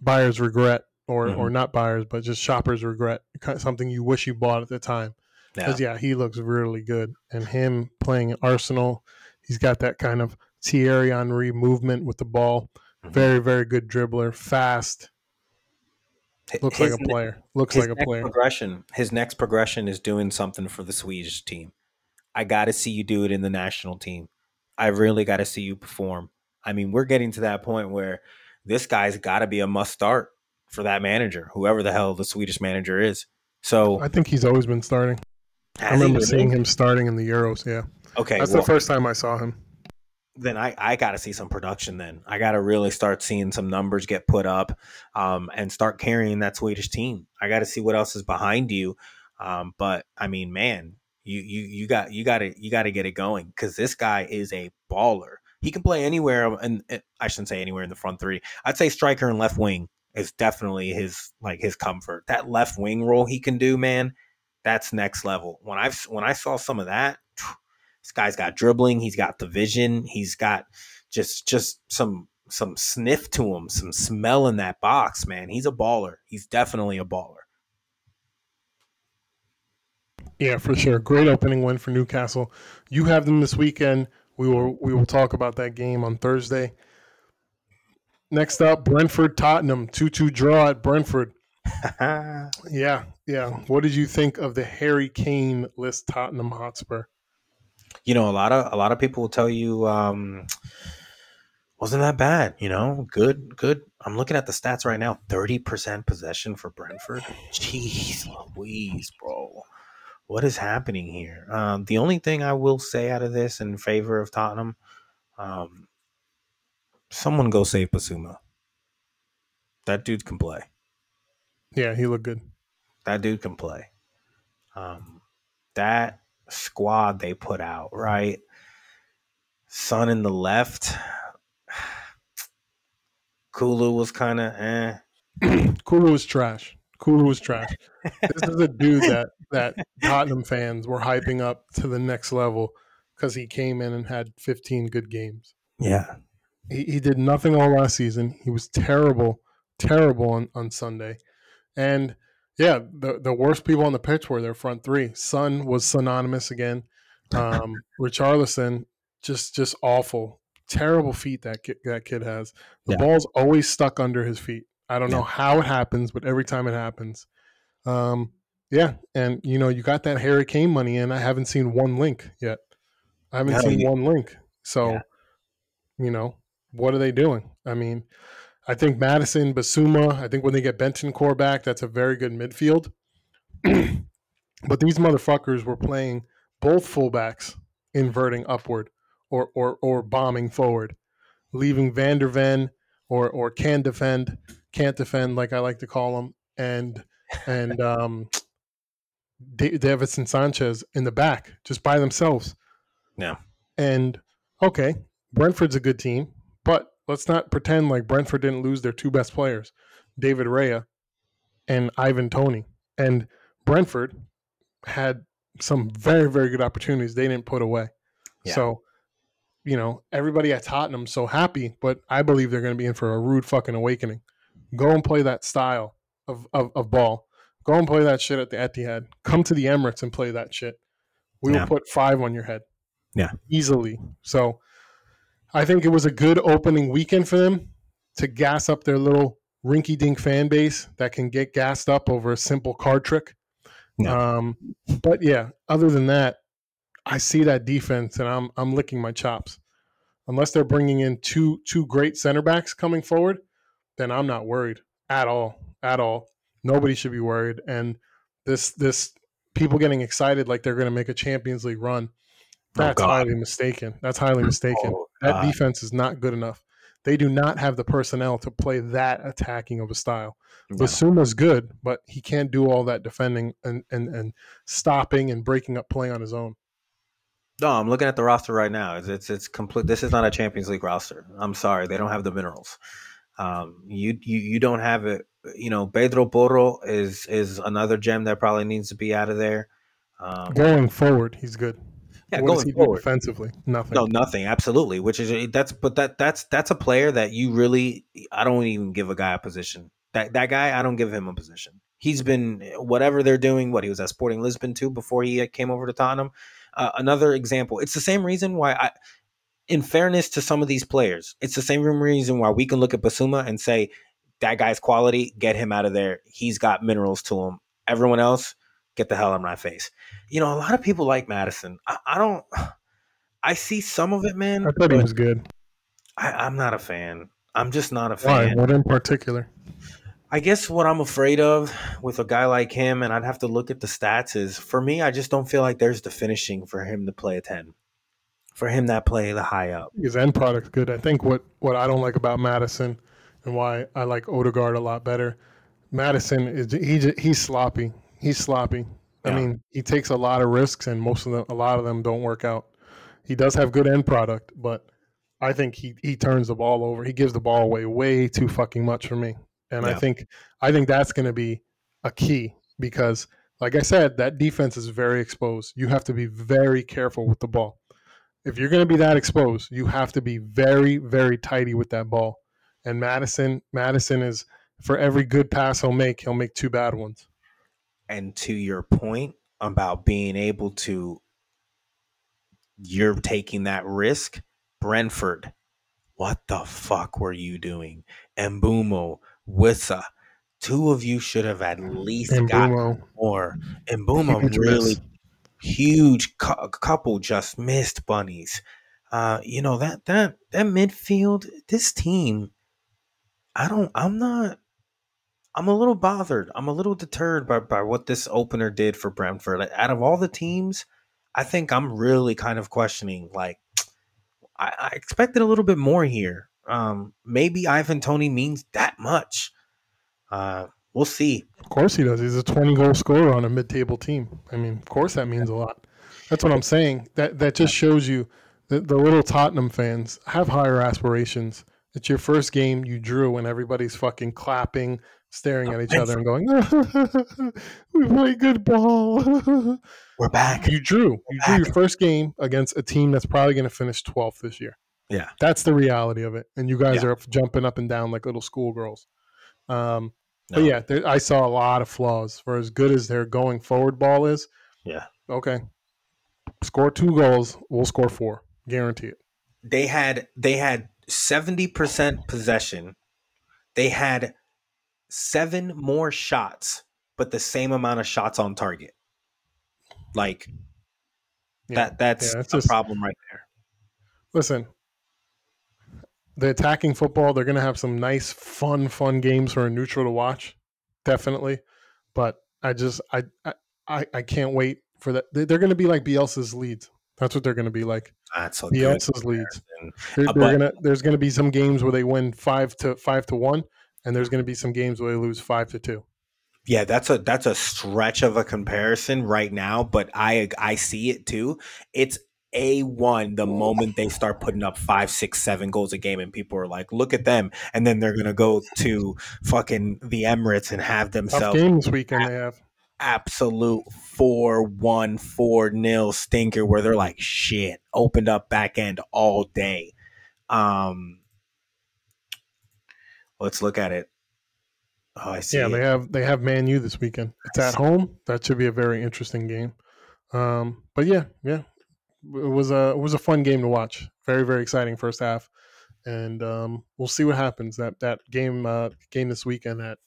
S1: buyers regret, or mm-hmm. or not buyers, but just shoppers regret something you wish you bought at the time. Because yeah. yeah, he looks really good, and him playing Arsenal, he's got that kind of Thierry Henry movement with the ball. Mm-hmm. Very, very good dribbler, fast. Looks his, like a player. Looks like a player.
S2: Progression. His next progression is doing something for the Swedish team. I got to see you do it in the national team. I really got to see you perform. I mean, we're getting to that point where this guy's got to be a must start for that manager, whoever the hell the Swedish manager is. So
S1: I think he's always been starting. I remember seeing him starting in the Euros. Yeah.
S2: Okay.
S1: That's well, the first time I saw him
S2: then I, I got to see some production then. I got to really start seeing some numbers get put up um, and start carrying that Swedish team. I got to see what else is behind you. Um, but I mean, man, you you you got you got to you got to get it going because this guy is a baller. He can play anywhere, and I shouldn't say anywhere in the front three. I'd say striker and left wing is definitely his like his comfort. That left wing role he can do, man, that's next level. When I've when I saw some of that, this guy's got dribbling. He's got the vision. He's got just just some some sniff to him, some smell in that box, man. He's a baller. He's definitely a baller.
S1: Yeah, for sure. Great opening win for Newcastle. You have them this weekend. We will we will talk about that game on Thursday. Next up, Brentford Tottenham, 2-2 draw at Brentford. yeah, yeah. What did you think of the Harry Kane list Tottenham Hotspur?
S2: you know, a lot of a lot of people will tell you um, wasn't that bad. You know, good, good. I'm looking at the stats right now. Thirty percent possession for Brentford. Jeez, Louise, bro, what is happening here? Um, the only thing I will say out of this in favor of Tottenham, um, someone go save Bissouma. That dude can play.
S1: Yeah, he looked good.
S2: That dude can play. Um, that squad they put out, right? Son in the left. Kulu was kind of eh.
S1: Kulu was trash. Kulu was trash. this is a dude that that Tottenham fans were hyping up to the next level because he came in and had 15 good games.
S2: Yeah.
S1: He, he did nothing all last season. He was terrible, terrible on, on Sunday. And yeah, the the worst people on the pitch were their front three. Son was synonymous again. Um, Richarlison, just just awful, terrible feet that kid, that kid has. The yeah. ball's always stuck under his feet. I don't know how it happens, but every time it happens, um, yeah. And you know, you got that Harry Kane money in. I haven't seen one link yet. I haven't no, seen you, one link. So, yeah. you know, what are they doing? I mean, I think Maddison, Bissouma, I think when they get Bentancur back, that's a very good midfield. but these motherfuckers were playing both fullbacks inverting upward or, or, or bombing forward, leaving Van de Ven or, or can defend, can't defend, like I like to call them, and and um, Davinson Sanchez in the back just by themselves.
S2: Yeah.
S1: And okay, Brentford's a good team, but let's not pretend like Brentford didn't lose their two best players, David Raya and Ivan Toney. And Brentford, had some very very good opportunities they didn't put away.
S2: Yeah.
S1: So, you know, everybody at Tottenham so happy, but I believe they're going to be in for a rude fucking awakening. Go and play that style of, of, of ball. Go and play that shit at the Etihad. Come to the Emirates and play that shit. We
S2: Yeah.
S1: will put five on your head.
S2: Yeah.
S1: Easily. So I think it was a good opening weekend for them to gas up their little rinky dink fan base that can get gassed up over a simple card trick.
S2: Yeah.
S1: Um, but yeah, other than that, I see that defense and I'm I'm licking my chops. Unless they're bringing in two two great center backs coming forward, then I'm not worried at all. At all. Nobody should be worried. And this this people getting excited like they're going to make a Champions League run. That's
S2: God.
S1: highly mistaken. That's highly mistaken.
S2: Oh,
S1: that
S2: God.
S1: defense is not good enough. They do not have the personnel to play that attacking of a style.
S2: No.
S1: Bissouma's good, but he can't do all that defending and, and, and stopping and breaking up play on his own.
S2: No, I'm looking at the roster right now. It's it's, it's complete. This is not a Champions League roster. I'm sorry, they don't have the minerals. Um, you you you don't have it. You know, Pedro Porro is is another gem that probably needs to be out of there. Um,
S1: Going forward, he's good.
S2: Yeah,
S1: what does
S2: going
S1: he do
S2: forward.
S1: defensively? Nothing.
S2: No, nothing. Absolutely. Which is that's but that that's that's a player that you really I don't even give a guy a position. That that guy I don't give him a position. He's been whatever they're doing. What he was at Sporting Lisbon too before he came over to Tottenham. Uh, another example. It's the same reason why I, in fairness to some of these players, it's the same reason why we can look at Bissouma and say that guy's quality. Get him out of there. He's got minerals to him. Everyone else, get the hell out of my face. You know, a lot of people like Maddison. I, I don't. I see some of it, man.
S1: I thought he was good.
S2: I, I'm not a fan. I'm just not a
S1: Why?
S2: fan.
S1: What in particular?
S2: I guess what I'm afraid of with a guy like him, and I'd have to look at the stats, is for me, I just don't feel like there's the finishing for him to play a 10. For him that play the high up.
S1: His end product's good. I think what, what I don't like about Maddison and why I like Odegaard a lot better. Maddison is he he's sloppy. He's sloppy. I mean, he takes a lot of risks, and most of them, a lot of them don't work out. He does have good end product, but I think he he turns the ball over. He gives the ball away way too fucking much for me, and I think I think that's going to be a key because, like I said, that defense is very exposed. You have to be very careful with the ball. If you're going to be that exposed, you have to be very very tidy with that ball. And Maddison, Maddison is for every good pass he'll make, he'll make two bad ones.
S2: And to your point about being able to, you're taking that risk. Brentford, what the fuck were you doing? Mbeumo, Wissa, two of you should have at least
S1: And
S2: got more. And
S1: Mbeumo
S2: really
S1: miss.
S2: huge cou- couple just missed bunnies. Uh, you know that that that midfield, this team, I don't. I'm not. I'm a little bothered. I'm a little deterred by, by what this opener did for Brentford. Out of all the teams, I think I'm really kind of questioning. Like, I, I expected a little bit more here. Um, maybe Ivan Toney means that much. Uh, we'll see.
S1: Of course he does. He's a 20 goal scorer on a mid-table team. I mean, of course that means a lot. That's what I'm saying. That that just shows you that the little Tottenham fans have higher aspirations. It's your first game you drew and everybody's fucking clapping, staring at each other and going, "We play good ball."
S2: We're back.
S1: you drew. You drew your first game against a team that's probably going to finish 12th this year.
S2: Yeah.
S1: That's the reality of it. And you guys
S2: Yeah.
S1: are up, jumping up and down like little schoolgirls. Um,
S2: No.
S1: but yeah, there, I saw a lot of flaws. For as good as their going forward ball is,
S2: Yeah.
S1: okay, score two goals, we'll score four, guarantee it.
S2: they had they had 70% possession they had seven more shots but the same amount of shots on target like
S1: Yeah.
S2: that that's
S1: Yeah, it's
S2: a
S1: just-
S2: problem right there
S1: Listen, the attacking football, they're going to have some nice, fun, fun games for a neutral to watch, definitely. But I just, I, I, I can't wait for that. They- They're going to be like Bielsa's Leeds. That's what they're going to be like.
S2: that's
S1: Bielsa's
S2: Leeds.
S1: They're,
S2: Uh,
S1: they're gonna. There's going to be some games where they win five to five to one, and there's going to be some games where they lose five to two.
S2: yeah that's a that's a stretch of a comparison right now but i i see it too it's a1 the moment they start putting up five six seven goals a game and people are like look at them and then they're gonna go to fucking the emirates and have themselves
S1: game this weekend they have.
S2: absolute 4 1 4 nil stinker where they're like, shit, opened up back end all day. Um, let's look at it. Oh, I see.
S1: Yeah,
S2: it.
S1: they have they have Man U this weekend. It's
S2: I
S1: at
S2: see.
S1: home. That should be a very interesting game. Um, but yeah, yeah, it was a it was a fun game to watch. Very very exciting first half, and um, we'll see what happens. That that game uh, game this weekend at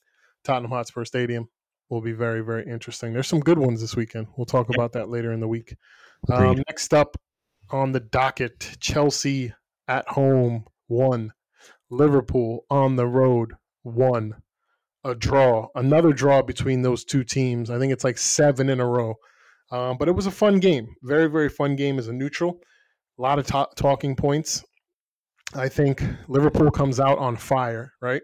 S1: Tottenham Hotspur Stadium will be very very interesting. There's some good ones this weekend. We'll talk about that later in the week. Um, next up on the docket, Chelsea at home one, Liverpool on the road won a draw, another draw between those two teams. I think it's like seven in a row. Um, but it was a fun game, very very fun game as a neutral. A lot of ta- talking points. I think Liverpool comes out on fire, right?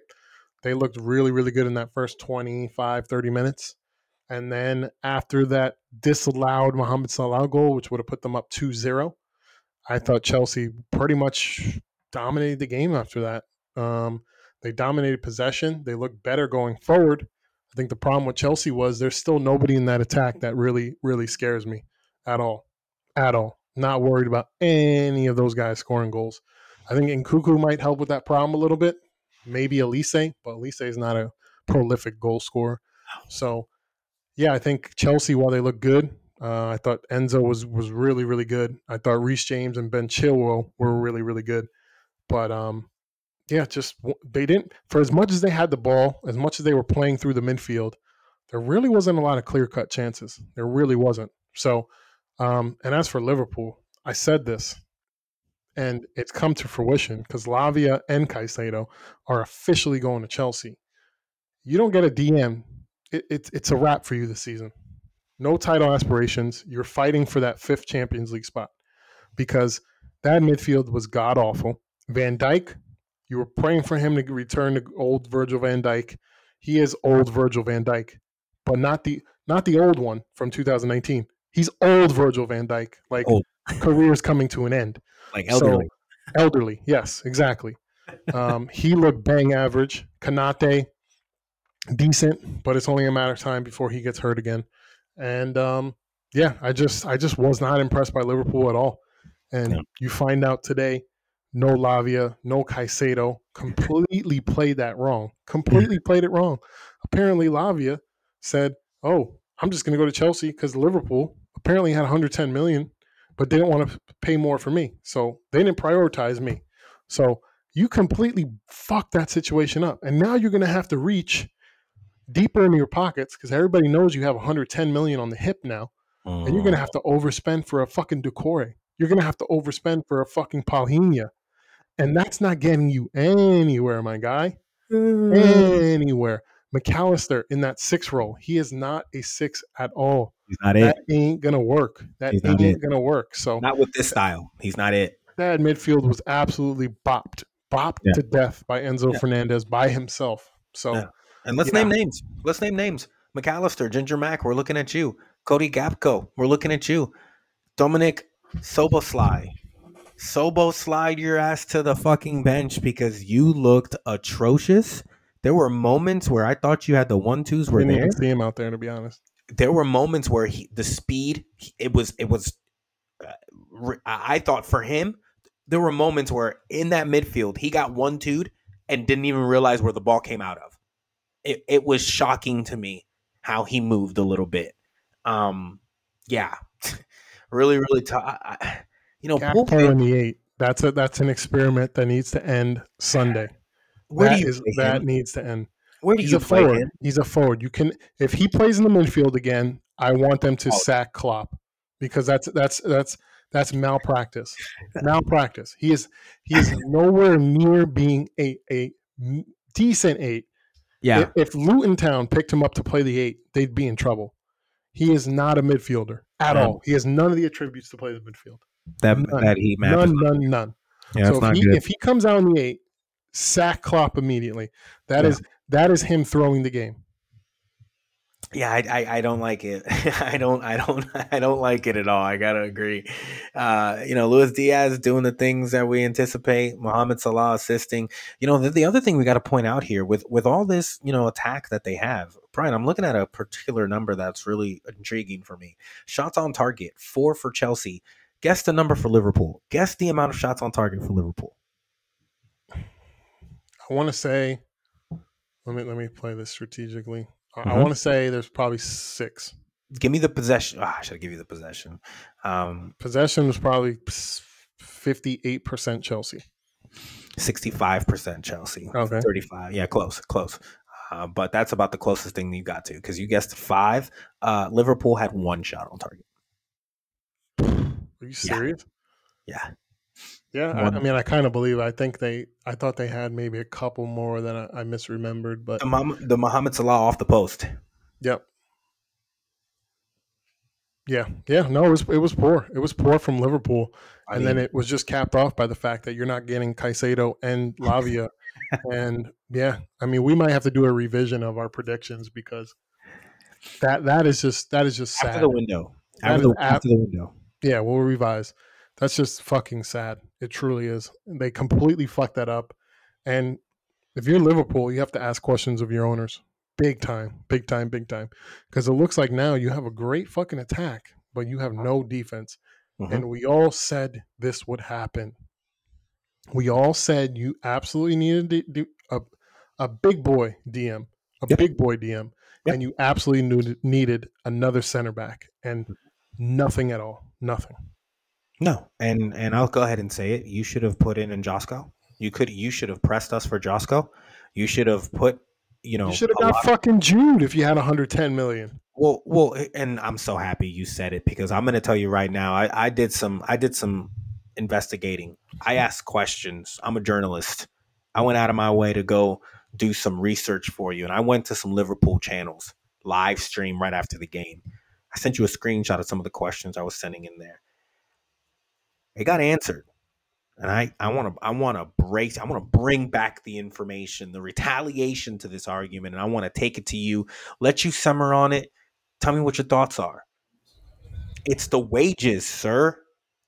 S1: They looked really really good in that first 25 30 minutes. And then after that disallowed Mohamed Salah goal, which would have put them up 2-0, I thought Chelsea pretty much dominated the game after that. Um, they dominated possession. They looked better going forward. I think the problem with Chelsea was there's still nobody in that attack that really, really scares me at all. At all. Not worried about any of those guys scoring goals. I think Nkunku might help with that problem a little bit. Maybe Olise, but Olise is not a prolific goal scorer. So, yeah, I think Chelsea, while they look good, uh, I thought Enzo was was really, really good. I thought Reece James and Ben Chilwell were really, really good. But um, yeah, just they didn't for as much as they had the ball, as much as they were playing through the midfield, there really wasn't a lot of clear cut chances. There really wasn't. So, um, and as for Liverpool, I said this, and it's come to fruition because Lavia and Caicedo are officially going to Chelsea. You don't get a DM, it, it's it's a wrap for you this season. No title aspirations. You're fighting for that fifth Champions League spot because that midfield was god awful. Van Dijk, you were praying for him to return to old Virgil Van Dijk. He is old Virgil Van Dijk, but not the not the old one from 2019. He's old Virgil Van Dijk, like
S2: Old.
S1: career's coming to an end.
S2: Like
S1: So-
S2: elderly.
S1: elderly, yes, exactly. Um, he looked bang average. Konaté, decent, but it's only a matter of time before he gets hurt again. And um, yeah, I just I just was not impressed by Liverpool at all. And
S2: Yeah.
S1: you find out today, no Lavia, no Caicedo, completely played that wrong. Completely mm. played it wrong. Apparently, Lavia said, "Oh, I'm just going to go to Chelsea because Liverpool apparently had 110 million, but they didn't want to pay more for me, so they didn't prioritize me. So you completely fucked that situation up, and now you're going to have to reach deeper in your pockets because everybody knows you have 110 million on the hip now, and you're going to mm. have to overspend for a fucking Doucouré. You're going to have to overspend for a fucking Palhinha, and that's not getting you anywhere, my guy
S2: Mm.
S1: anywhere. Mac Allister in that six role, he is not a six at all.
S2: He's not it.
S1: That ain't gonna work. That
S2: He's
S1: ain't gonna work. So
S2: Not with this style. He's not it.
S1: that midfield was absolutely bopped, bopped
S2: Yeah.
S1: to death by Enzo
S2: Yeah.
S1: Fernandez by himself. So
S2: Yeah. And let's
S1: Yeah.
S2: name names. Let's name names. Mac Allister, Ginger Mac, we're looking at you. Cody Gakpo, we're looking at you. Dominik Szoboszlai. Sobo slide your ass to the fucking bench because you looked atrocious. There were moments where I thought you had the one twos were
S1: didn't
S2: there.
S1: even see him out there to be honest.
S2: There were moments where he, the speed it was, it was. Uh, I thought for him, there were moments where in that midfield he got one twooed and didn't even realize where the ball came out of. It, it was shocking to me how he moved a little bit. Um, yeah, really, really tough. You know,
S1: Gakpo
S2: Bullpen-
S1: in the eight. That's a that's an experiment that needs to end Sunday.
S2: where
S1: That
S2: do you
S1: is that needs to end.
S2: Where do
S1: He's
S2: you
S1: a
S2: play
S1: forward.
S2: him?
S1: He's a forward. You can if he plays in the midfield again, I want them to
S2: Oh.
S1: sack Klopp because that's that's that's that's malpractice. malpractice. He is he is nowhere near being a a decent eight.
S2: Yeah,
S1: If, if Luton Town picked him up to play the eight, they'd be in trouble. He is not a midfielder at
S2: Yeah.
S1: all. He has none of the attributes to play the midfield.
S2: That
S1: none.
S2: that heat map.
S1: None,
S2: is-
S1: none, none.
S2: yeah,
S1: so if
S2: not
S1: he,
S2: good.
S1: if he comes out in the eight, sack Klopp immediately. That
S2: Yeah.
S1: is that is him throwing the game.
S2: Yeah, I, I, I don't like it. I don't I don't I don't like it at all. I gotta agree. Uh, you know, Luis Diaz doing the things that we anticipate. Mohamed Salah assisting. You know, the, the other thing we got to point out here with with all this you know attack that they have, Brian, I'm looking at a particular number that's really intriguing for me. Shots on target, four for Chelsea. Guess the number for Liverpool. Guess the amount of shots on target for Liverpool.
S1: I want to say, let me let me play this strategically. I- I want to say there's probably six.
S2: Give me the possession. Ah, I should give you the possession. Um,
S1: Possession was probably fifty-eight percent Chelsea.
S2: 65% Chelsea.
S1: Okay.
S2: 35. Yeah, close, close. Uh, but that's about the closest thing you got to because you guessed five. Uh, Liverpool had one shot on target.
S1: Are you serious?
S2: Yeah.
S1: Yeah, I, I mean, I kind of believe. I think they. I thought they had maybe a couple more than I, I misremembered, but
S2: The, Mom- the Mohamed Salah off the post.
S1: yep. Yeah, yeah. No, it was it was poor. It was poor from Liverpool,
S2: I
S1: and then it was just capped off by the fact that you're not getting Caicedo and Lavia, and yeah, I mean, we might have to do a revision of our predictions because that that is just that is just sad.
S2: after the window. After the,
S1: ap-
S2: after the window.
S1: Yeah, we'll revise. That's just fucking sad. It truly is. They completely fucked that up. And if you're Liverpool, you have to ask questions of your owners. Big time, big time, big time. Because it looks like now you have a great fucking attack, but you have no defense.
S2: Mhm.
S1: And we all said this would happen. We all said you absolutely needed do a, a big boy DM, a
S2: Yep.
S1: big boy DM,
S2: Yep.
S1: and you absolutely needed another center back. And nothing at all. Nothing.
S2: No, and and I'll go ahead and say it. You should have put in in Joško. You could. You should have pressed us for Joško. You should have put. You know.
S1: You should have got fucking Jude if you had 110 million.
S2: Well, well, and I'm so happy you said it because I'm going to tell you right now. I, I did some. I did some investigating. I asked questions. I'm a journalist. I went out of my way to go do some research for you, and I went to some Liverpool channels live stream right after the game. I sent you a screenshot of some of the questions I was sending in there. It got answered, and I I want to I want to break. I want to bring back the information, the retaliation to this argument, and I want to take it to you. Let you summer on it. Tell me what your thoughts are. It's the wages, sir.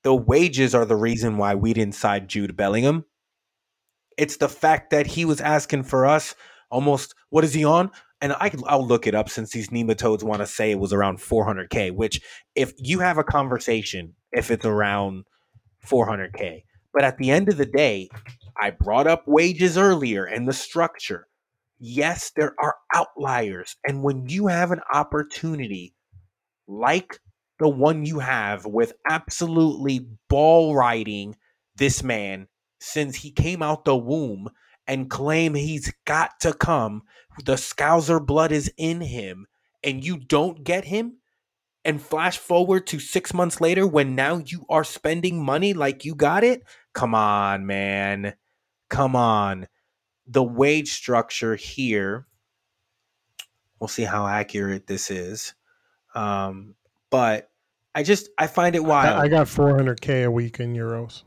S2: The wages are the reason why we didn't sign Jude Bellingham. It's the fact that he was asking for us almost what is he on? And I can, I'll look it up since these nematodes want to say it was around 400k. Which, if you have a conversation, if it's around 400k, but at the end of the day, I brought up wages earlier and the structure. Yes, there are outliers, and when you have an opportunity like the one you have with absolutely ball riding this man since he came out the womb and claim he's got to come, the Scouser blood is in him, and you don't get him, and flash forward to six months later when now you are spending money like you got it? Come on, man. Come on. The wage structure here, we'll see how accurate this is. Um, but I just I find it wild.
S1: I, I got 400k a week in euros.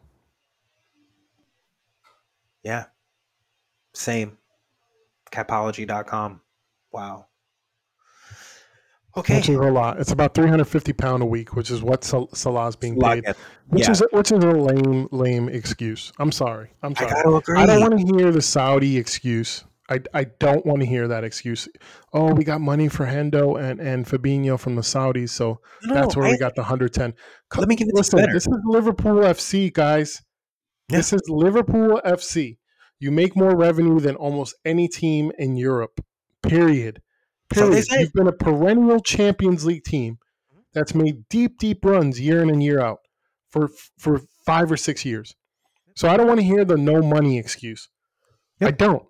S2: Yeah. Same. Capology.com. Wow. Okay.
S1: which is a lot. It's about 350 pound a week, which is what Sal- Salah's being paid. Which
S2: yeah.
S1: is which is a lame lame excuse. I'm sorry. I'm
S2: I
S1: sorry.
S2: agree.
S1: I don't want to hear the Saudi excuse. I, I don't want to hear that excuse. Oh, we got money for Hendo and, and Fabinho from the Saudis, so
S2: No,
S1: that's where
S2: I-
S1: we got the 110.
S2: Let me give you better.
S1: this is Liverpool FC, guys.
S2: Yeah.
S1: This is Liverpool FC. You make more revenue than almost any team in Europe. Period. Period.
S2: say.
S1: You've been a perennial Champions League team mm-hmm. that's made deep, deep runs year in and year out for for five or six years. So I don't want to hear the no money excuse. I don't.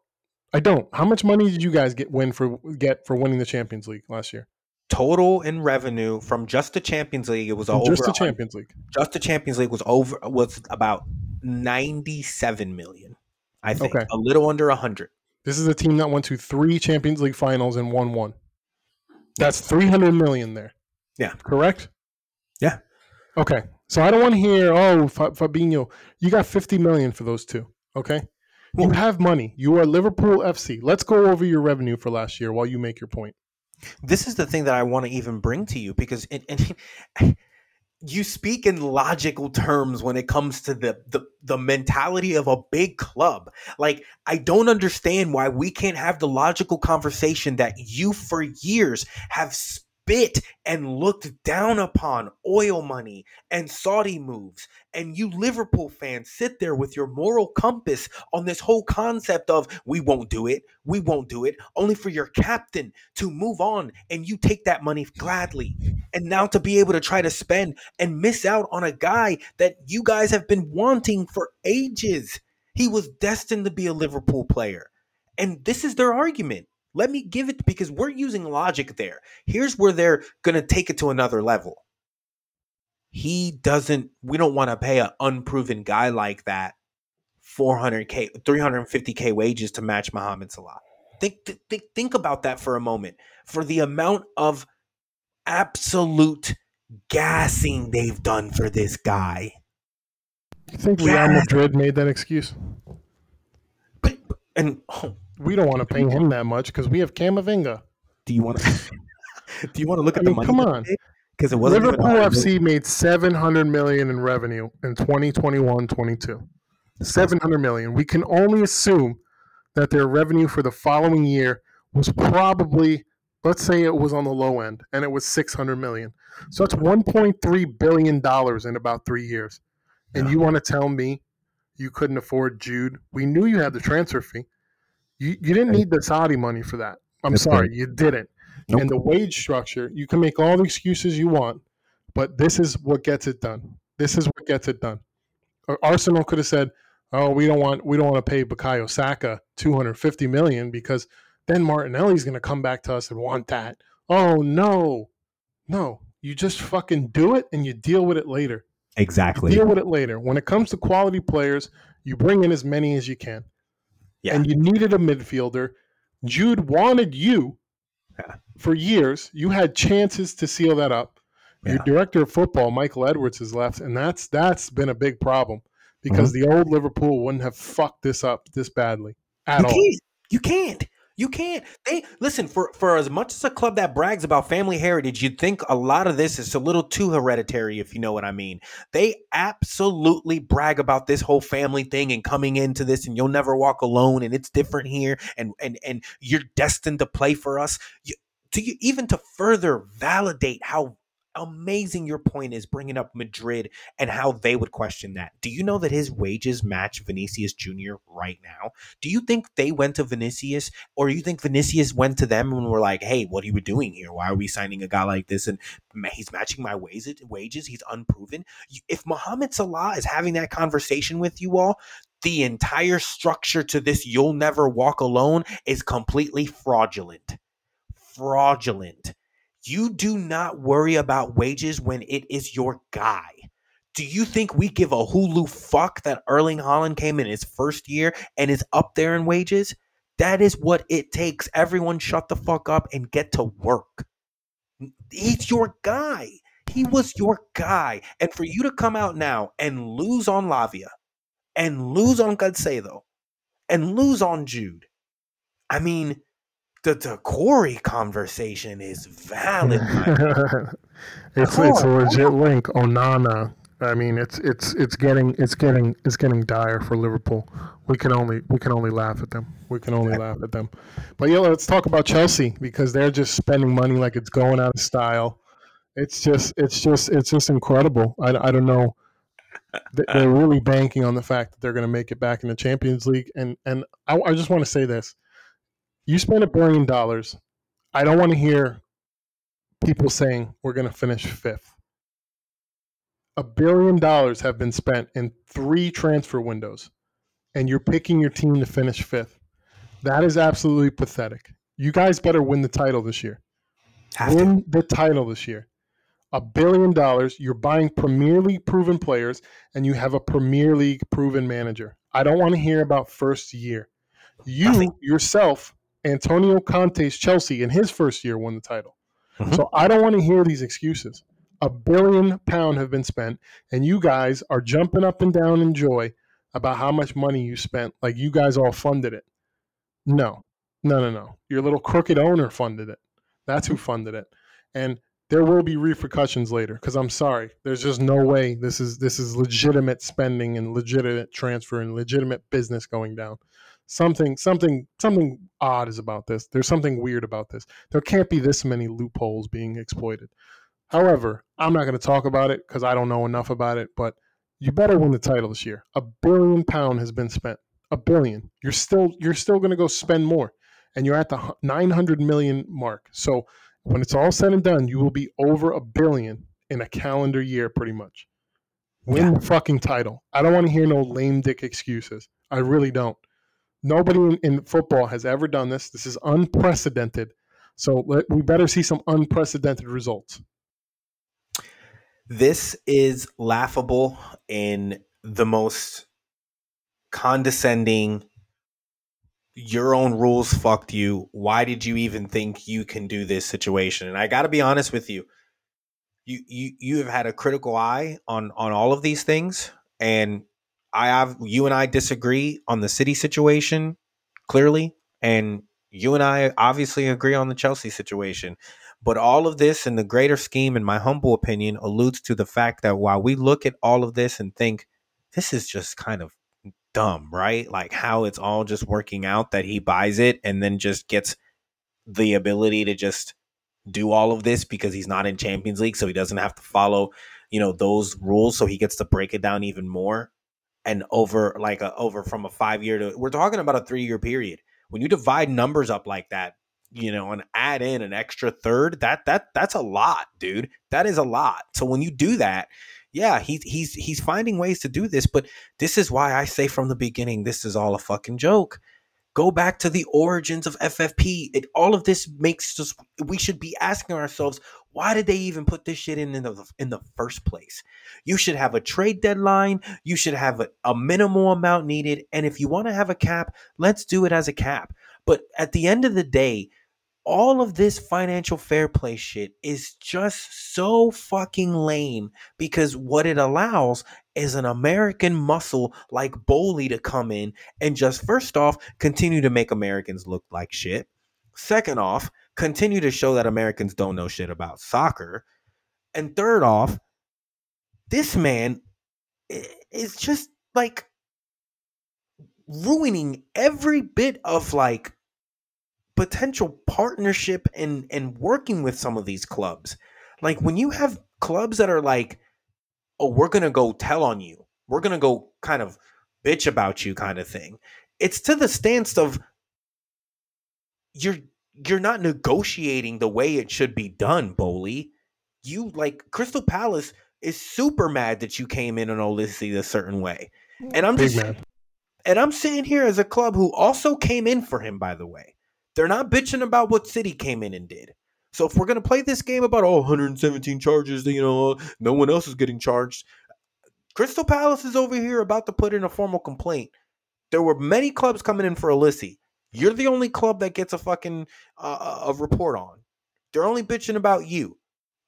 S1: I don't. How much money did you guys get win for get for winning the Champions League last year?
S2: Total in revenue from just the Champions League, it was
S1: From
S2: over.
S1: just the Champions League.
S2: Just the Champions League was over. Was about ninety-seven million. I think
S1: Okay.
S2: a little under hundred.
S1: This is a team that went to three Champions League finals and won one. That's 300 million there.
S2: Yeah.
S1: Correct?
S2: Yeah.
S1: Okay. So I don't want to hear, oh, Fa- Fabinho, you got 50 million for those two. Okay. You have money. You are Liverpool FC. Let's go over your revenue for last year while you make your point.
S2: this is the thing that I want to even bring to you because it, and you speak in logical terms when it comes to the, the the mentality of a big club. Like I don't understand why we can't have the logical conversation that you for years have spit and looked down upon oil money and Saudi moves. And you Liverpool fans sit there with your moral compass on this whole concept of we won't do it, we won't do it, only for your captain to move on and you take that money gladly. And now to be able to try to spend and miss out on a guy that you guys have been wanting for ages. He was destined to be a Liverpool player. And this is their argument. Let me give it because we're using logic there. Here's where they're going to take it to another level. He doesn't, we don't want to pay an unproven guy like that 400K, 350K wages to match Mohamed Salah. Think, think, think about that for a moment. For the amount of absolute gassing they've done for this guy.
S1: You think Real Madrid made that excuse?
S2: But, and oh,
S1: we don't want to pay him that much because we have Camavinga.
S2: Do you want to? do you want to look
S1: I
S2: at
S1: mean,
S2: the money?
S1: come on.
S2: because it wasn't
S1: Liverpool FC made 700 million in revenue in 2021-22. 700 million. We can only assume that their revenue for the following year was probably let's say it was on the low end and it was 600 million. So that's 1.3 billion dollars in about 3 years. And
S2: Yeah.
S1: you want to tell me you couldn't afford Jude? We knew you had the transfer fee. You you didn't need the Saudi money for that. I'm
S2: That's
S1: sorry,
S2: right.
S1: you didn't.
S2: Nope.
S1: And the wage structure, you can make all the excuses you want, but this is what gets it done. This is what gets it done. Arsenal could have said, "Oh, we don't want we don't want to pay Bukayo Saka 250 million because then Martinelli's going to come back to us and want that." Oh no, no! You just fucking do it and you deal with it later.
S2: exactly.
S1: Deal with it later. When it comes to quality players, you bring in as many as you can.
S2: Yeah.
S1: And you needed a midfielder. Jude wanted you
S2: Yeah.
S1: for years. You had chances to seal that up. Your
S2: Yeah.
S1: director of football, Michael Edwards, has left, and that's that's been a big problem because
S2: Mm-hmm.
S1: the old Liverpool wouldn't have fucked this up this badly at
S2: you
S1: all.
S2: can't. You can't. You can't. They listen for for as much as a club that brags about family heritage, you'd think a lot of this is a little too hereditary, if you know what I mean. They absolutely brag about this whole family thing and coming into this, and you'll never walk alone, and it's different here, and and and you're destined to play for us. You, to you even to further validate how amazing your point is bringing up Madrid and how they would question that. Do you know that his wages match Vinicius Jr. right now? Do you think they went to Vinicius or you think Vinicius went to them and were like, hey, what are you doing here? Why are we signing a guy like this? And he's matching my wages, wages. He's unproven. If Mohamed Salah is having that conversation with you all, the entire structure to this you'll never walk alone is completely fraudulent. Fraudulent. You do not worry about wages when it is your guy. Do you think we give a Hulu fuck that Erling Haaland came in his first year and is up there in wages? That is what it takes. Everyone shut the fuck up and get to work. He's your guy. He was your guy. And for you to come out now and lose on Lavia and lose on Caicedo and lose on Jude, I mean, the, the Corey conversation is valid.
S1: it's it's a legit link. Onana. I mean, it's it's it's getting it's getting it's getting dire for Liverpool. We can only we can only laugh at them. We can only laugh at them. But yeah, let's talk about Chelsea because they're just spending money like it's going out of style. It's just it's just it's just incredible. I, I don't know. They- They're really banking on the fact that they're going to make it back in the Champions League. And and I, I just want to say this: you spend a billion dollars. I don't want to hear people saying we're going to finish fifth. A billion dollars have been spent in three transfer windows, and you're picking your team to finish fifth. That is absolutely pathetic. You guys better win the title this year.
S2: Have to.
S1: Win the title this year. A billion dollars. You're buying Premier League proven players, and you have a Premier League proven manager. I don't want to hear about first year. You
S2: Nothing.
S1: yourself, Antonio Conte's Chelsea, in his first year won the title.
S2: Mhm.
S1: So I don't want to hear these excuses. A billion pound have been spent, and you guys are jumping up and down in joy about how much money you spent, like you guys all funded it. No, no, no, no. Your little crooked owner funded it. That's who funded it. And there will be repercussions later because I'm sorry. There's just no way this is this is legitimate spending and legitimate transfer and legitimate business going down. Something something something odd is about this. There's something weird about this. There can't be this many loopholes being exploited. However, I'm not going to talk about it because I don't know enough about it, but you better win the title this year. A billion pound has been spent. A billion. You're still you're still going to go spend more and you're at the 900 million mark. So when it's all said and done, you will be over a billion in a calendar year, pretty much. Win yeah. the fucking title. I don't want to hear no lame dick excuses. I really don't. Nobody in, in football has ever done this. This is unprecedented. So let, we better see some unprecedented results.
S2: This is laughable in the most condescending, your own rules fucked you. Why did you even think you can do this situation? And I got to be honest with you. You you you have had a critical eye on on all of these things and I have you and I disagree on the city situation clearly and you and I obviously agree on the Chelsea situation. But all of this in the greater scheme, in my humble opinion, alludes to the fact that while we look at all of this and think this is just kind of dumb, right? Like how it's all just working out that he buys it and then just gets the ability to just do all of this because he's not in Champions League, so he doesn't have to follow, you know, those rules. So he gets to break it down even more. And over like a over from a five year to we're talking about a three year period. When you divide numbers up like that, you know, and add in an extra third, that that that's a lot, dude. That is a lot. So when you do that, yeah, he's he's he's finding ways to do this, but this is why I say from the beginning, this is all a fucking joke. Go back to the origins of FFP. It all of this makes us we should be asking ourselves, why did they even put this shit in in the, in the first place? You should have a trade deadline, you should have a, a minimal amount needed, and if you want to have a cap, let's do it as a cap. But at the end of the day, all of this financial fair play shit is just so fucking lame because what it allows is an American muscle like Boehly to come in and just first off continue to make Americans look like shit. Second off, continue to show that Americans don't know shit about soccer. And third off, this man is just like ruining every bit of like potential partnership and and working with some of these clubs. Like when you have clubs that are like, "Oh, we're going to go tell on you. We're going to go kind of bitch about you kind of thing." It's to the stance of you're you're not negotiating the way it should be done, Boehly. You like Crystal Palace is super mad that you came in on Olise a certain way. And I'm just and I'm sitting here as a club who also came in for him, by the way. They're not bitching about what City came in and did. So if we're gonna play this game about oh 117 charges, you know, no one else is getting charged. Crystal Palace is over here about to put in a formal complaint. There were many clubs coming in for Olise. You're the only club that gets a fucking uh, a report on. They're only bitching about you.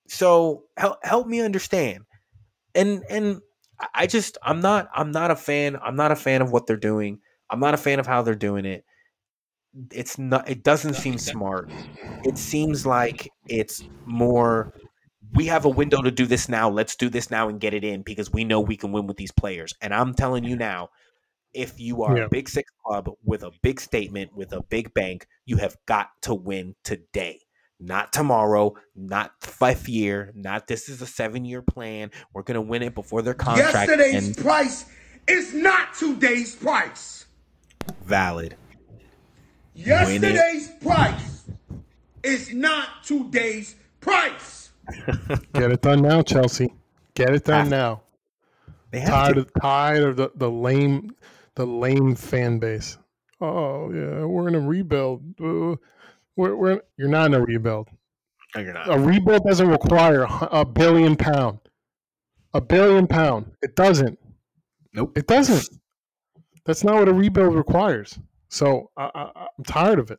S2: So help help me understand. And and I just I'm not I'm not a fan. I'm not a fan of what they're doing. I'm not a fan of how they're doing it it's not it doesn't seem smart it seems like it's more we have a window to do this now let's do this now and get it in because we know we can win with these players and i'm telling you now if you are yeah. a big six club with a big statement with a big bank you have got to win today not tomorrow not fifth year not this is a seven year plan we're going to win it before their contract
S3: yesterday's and- price is not today's price
S2: valid
S3: Yesterday's price is not today's price.
S1: Get it done now, Chelsea. Get it done ah. now. tired of tired of the, the lame the lame fan base. Oh yeah, we're in a rebuild. Uh, we're, we're you're not in a rebuild.
S2: No, you're not.
S1: A rebuild doesn't require a billion pound. A billion pound. It doesn't.
S2: Nope.
S1: It doesn't. That's not what a rebuild requires. So I, I, I'm tired of it.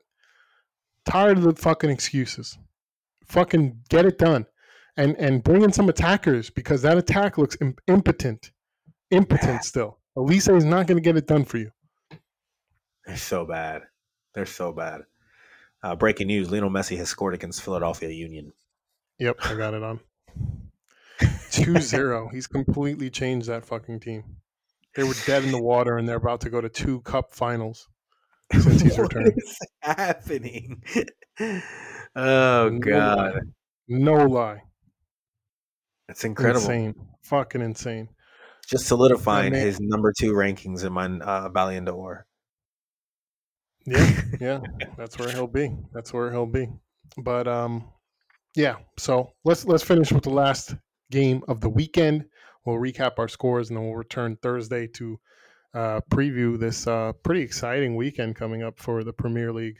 S1: Tired of the fucking excuses. Fucking get it done, and and bring in some attackers because that attack looks impotent, impotent still. Olise is not going to get it done for you.
S2: They're so bad. They're so bad. Uh, breaking news: Lionel Messi has scored against Philadelphia Union.
S1: Yep, I got it on. 2-0. He's completely changed that fucking team. They were dead in the water, and they're about to go to two cup finals since he's
S2: What
S1: returned.
S2: is happening? oh
S1: No
S2: god,
S1: lie. No lie.
S2: it's incredible.
S1: Insane. Fucking insane.
S2: Just solidifying
S1: man-
S2: his number two rankings in my uh, Ballon d'Or.
S1: Yeah, yeah. That's where he'll be. That's where he'll be. But um yeah, so let's let's finish with the last game of the weekend. We'll recap our scores and then we'll return Thursday to uh, preview this uh, pretty exciting weekend coming up for the Premier League.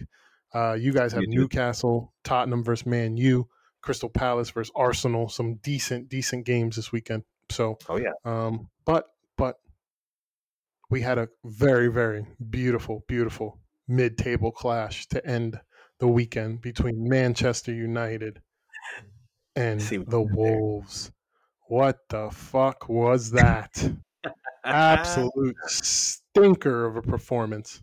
S1: Uh, you guys have
S2: You.
S1: Newcastle, Tottenham versus Man U, Crystal Palace versus Arsenal. Some decent, decent games this weekend. So
S2: Oh yeah,
S1: um, but but we had a very very beautiful beautiful mid-table clash to end the weekend between Manchester United and the. Wolves. What the fuck was that? Absolute stinker of a performance.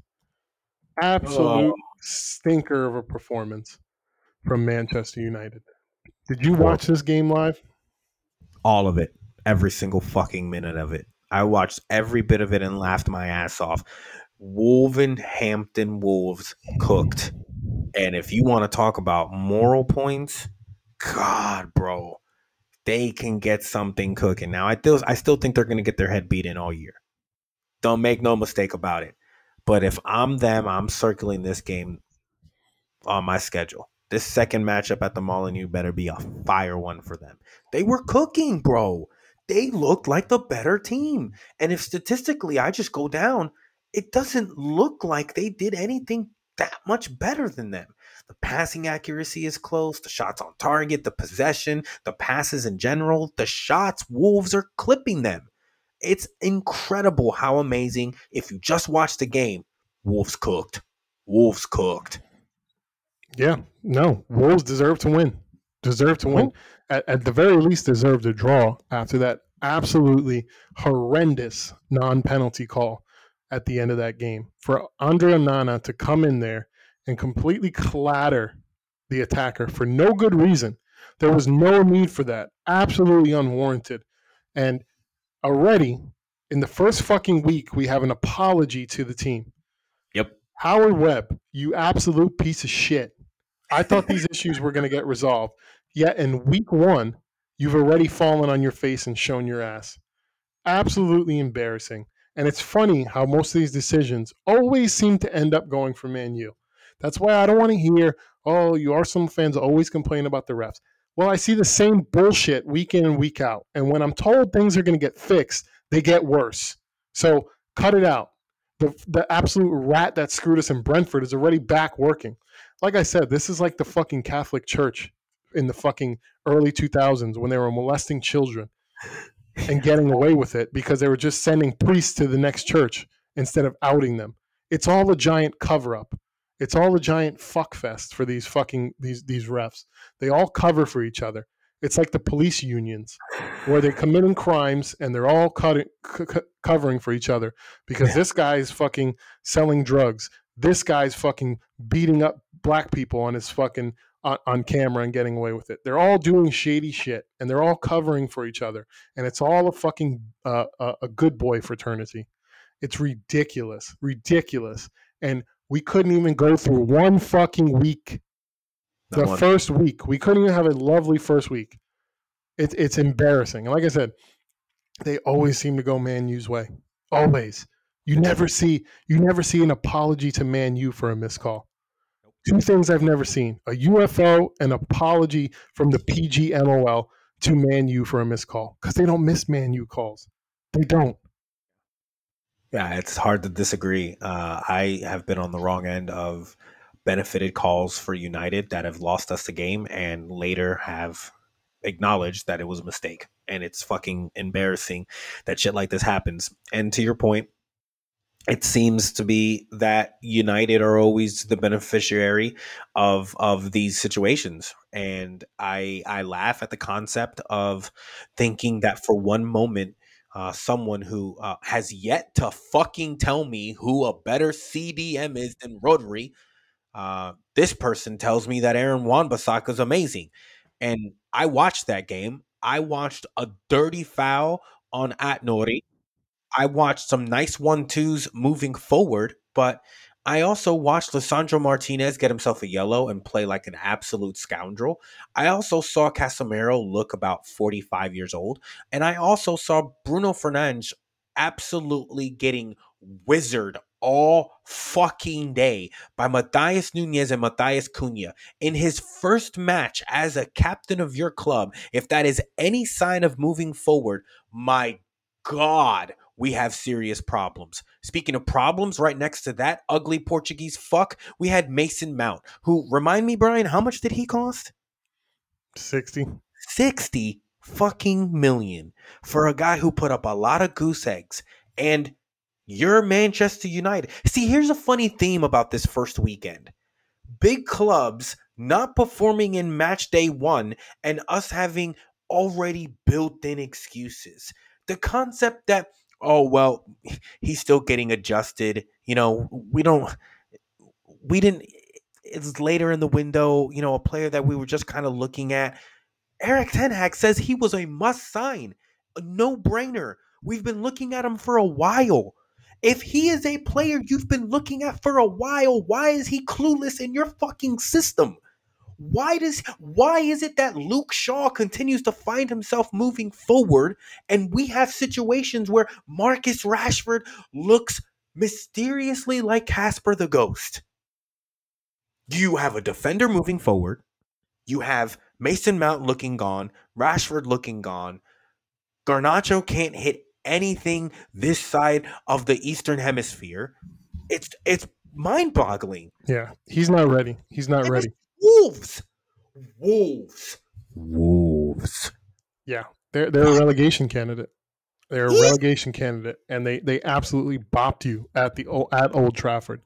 S1: Absolute
S2: Oh.
S1: stinker of a performance from Manchester United. Did you watch this game live?
S2: all of it, every single fucking minute of it. I watched every bit of it and laughed my ass off. Wolverhampton Wolves cooked. And if you want to talk about moral points, God, bro, they can get something cooking. Now, I still, I still think they're going to get their head beat in all year. Don't make no mistake about it. But if I'm them, I'm circling this game on my schedule. This second matchup at the Molineux better be a fire one for them. They were cooking, bro. They looked like the better team. And if statistically I just go down, it doesn't look like they did anything that much better than them. The passing accuracy is close, the shots on target, the possession, the passes in general, the shots, Wolves are clipping them. It's incredible how amazing. If you just watch the game, Wolves cooked. Wolves cooked.
S1: Yeah, no. Wolves deserve to win. Deserve to win. Mm-hmm. At, at the very least, deserve to draw after that absolutely horrendous non-penalty call at the end of that game for André Onana to come in there and completely clatter the attacker for no good reason. There was no need for that. Absolutely unwarranted. And already in the first fucking week, we have an apology to the team.
S2: Yep.
S1: Howard Webb, you absolute piece of shit. I thought these issues were going to get resolved. Yet in week one, you've already fallen on your face and shown your ass. Absolutely embarrassing. And it's funny how most of these decisions always seem to end up going for Man U. That's why I don't want to hear, oh, you Arsenal fans always complain about the refs. Well, I see the same bullshit week in and week out. And when I'm told things are going to get fixed, they get worse. So cut it out. The, the absolute rat that screwed us in Brentford is already back working. Like I said, this is like the fucking Catholic Church in the fucking early 2000s when they were molesting children and getting away with it because they were just sending priests to the next church instead of outing them. It's all a giant cover up. It's all a giant fuck fest for these fucking these these refs. They all cover for each other. It's like the police unions where they're committing crimes and they're all cutting, c- c- covering for each other because this guy's fucking selling drugs. This guy's fucking beating up black people on his fucking on, on camera and getting away with it. They're all doing shady shit and they're all covering for each other, and it's all a fucking uh, a, a good boy fraternity. It's ridiculous, ridiculous, and we couldn't even go through one fucking week.
S2: Not
S1: The
S2: one.
S1: first week, we couldn't even have a lovely first week. It's it's embarrassing, and like I said, they always seem to go Man U's way. Always. You never see you never see an apology to Man U for a missed call. Two things I've never seen: a UFO, an apology from the PGMOL to Man U for a missed call because they don't miss Man U calls. They don't.
S2: Yeah, it's hard to disagree. Uh, I have been on the wrong end of benefited calls for United that have lost us the game and later have acknowledged that it was a mistake. And it's fucking embarrassing that shit like this happens. And to your point, it seems to be that United are always the beneficiary of of these situations. And I I laugh at the concept of thinking that for one moment uh, someone who uh, has yet to fucking tell me who a better CDM is than Rodri. Uh, this person tells me that Aaron Wan-Bissaka is amazing, and I watched that game. I watched a dirty foul on Aït-Nouri. I watched some nice one twos moving forward, but I also watched Lisandro Martinez get himself a yellow and play like an absolute scoundrel. I also saw Casemiro look about 45 years old. And I also saw Bruno Fernandes absolutely getting wizard all fucking day by Matthias Nunes and Matthias Cunha in his first match as a captain of your club. If that is any sign of moving forward, my God, we have serious problems. Speaking of problems, right next to that ugly Portuguese fuck, we had Mason Mount, who remind me, Brian, how much did he cost?
S1: 60.
S2: 60 fucking million for a guy who put up a lot of goose eggs. And you're Manchester United. See, here's a funny theme about this first weekend big clubs not performing in match day one and us having already built in excuses. The concept that oh well he's still getting adjusted you know we don't we didn't it's later in the window you know a player that we were just kind of looking at. Erik Ten Hag says he was a must sign a no-brainer. We've been looking at him for a while. If he is a player you've been looking at for a while why is he clueless in your fucking system why does why is it that Luke Shaw continues to find himself moving forward and we have situations where Marcus Rashford looks mysteriously like Casper the Ghost? You have a defender moving forward. You have Mason Mount looking gone, Rashford looking gone. Garnacho can't hit anything this side of the Eastern Hemisphere. It's it's mind-boggling.
S1: Yeah, he's not ready. He's not
S2: And
S1: ready.
S2: Wolves. Wolves. Wolves.
S1: Yeah, they're they're a relegation candidate. They're a
S2: Yeah.
S1: relegation candidate, and they they absolutely bopped you at the at Old Trafford.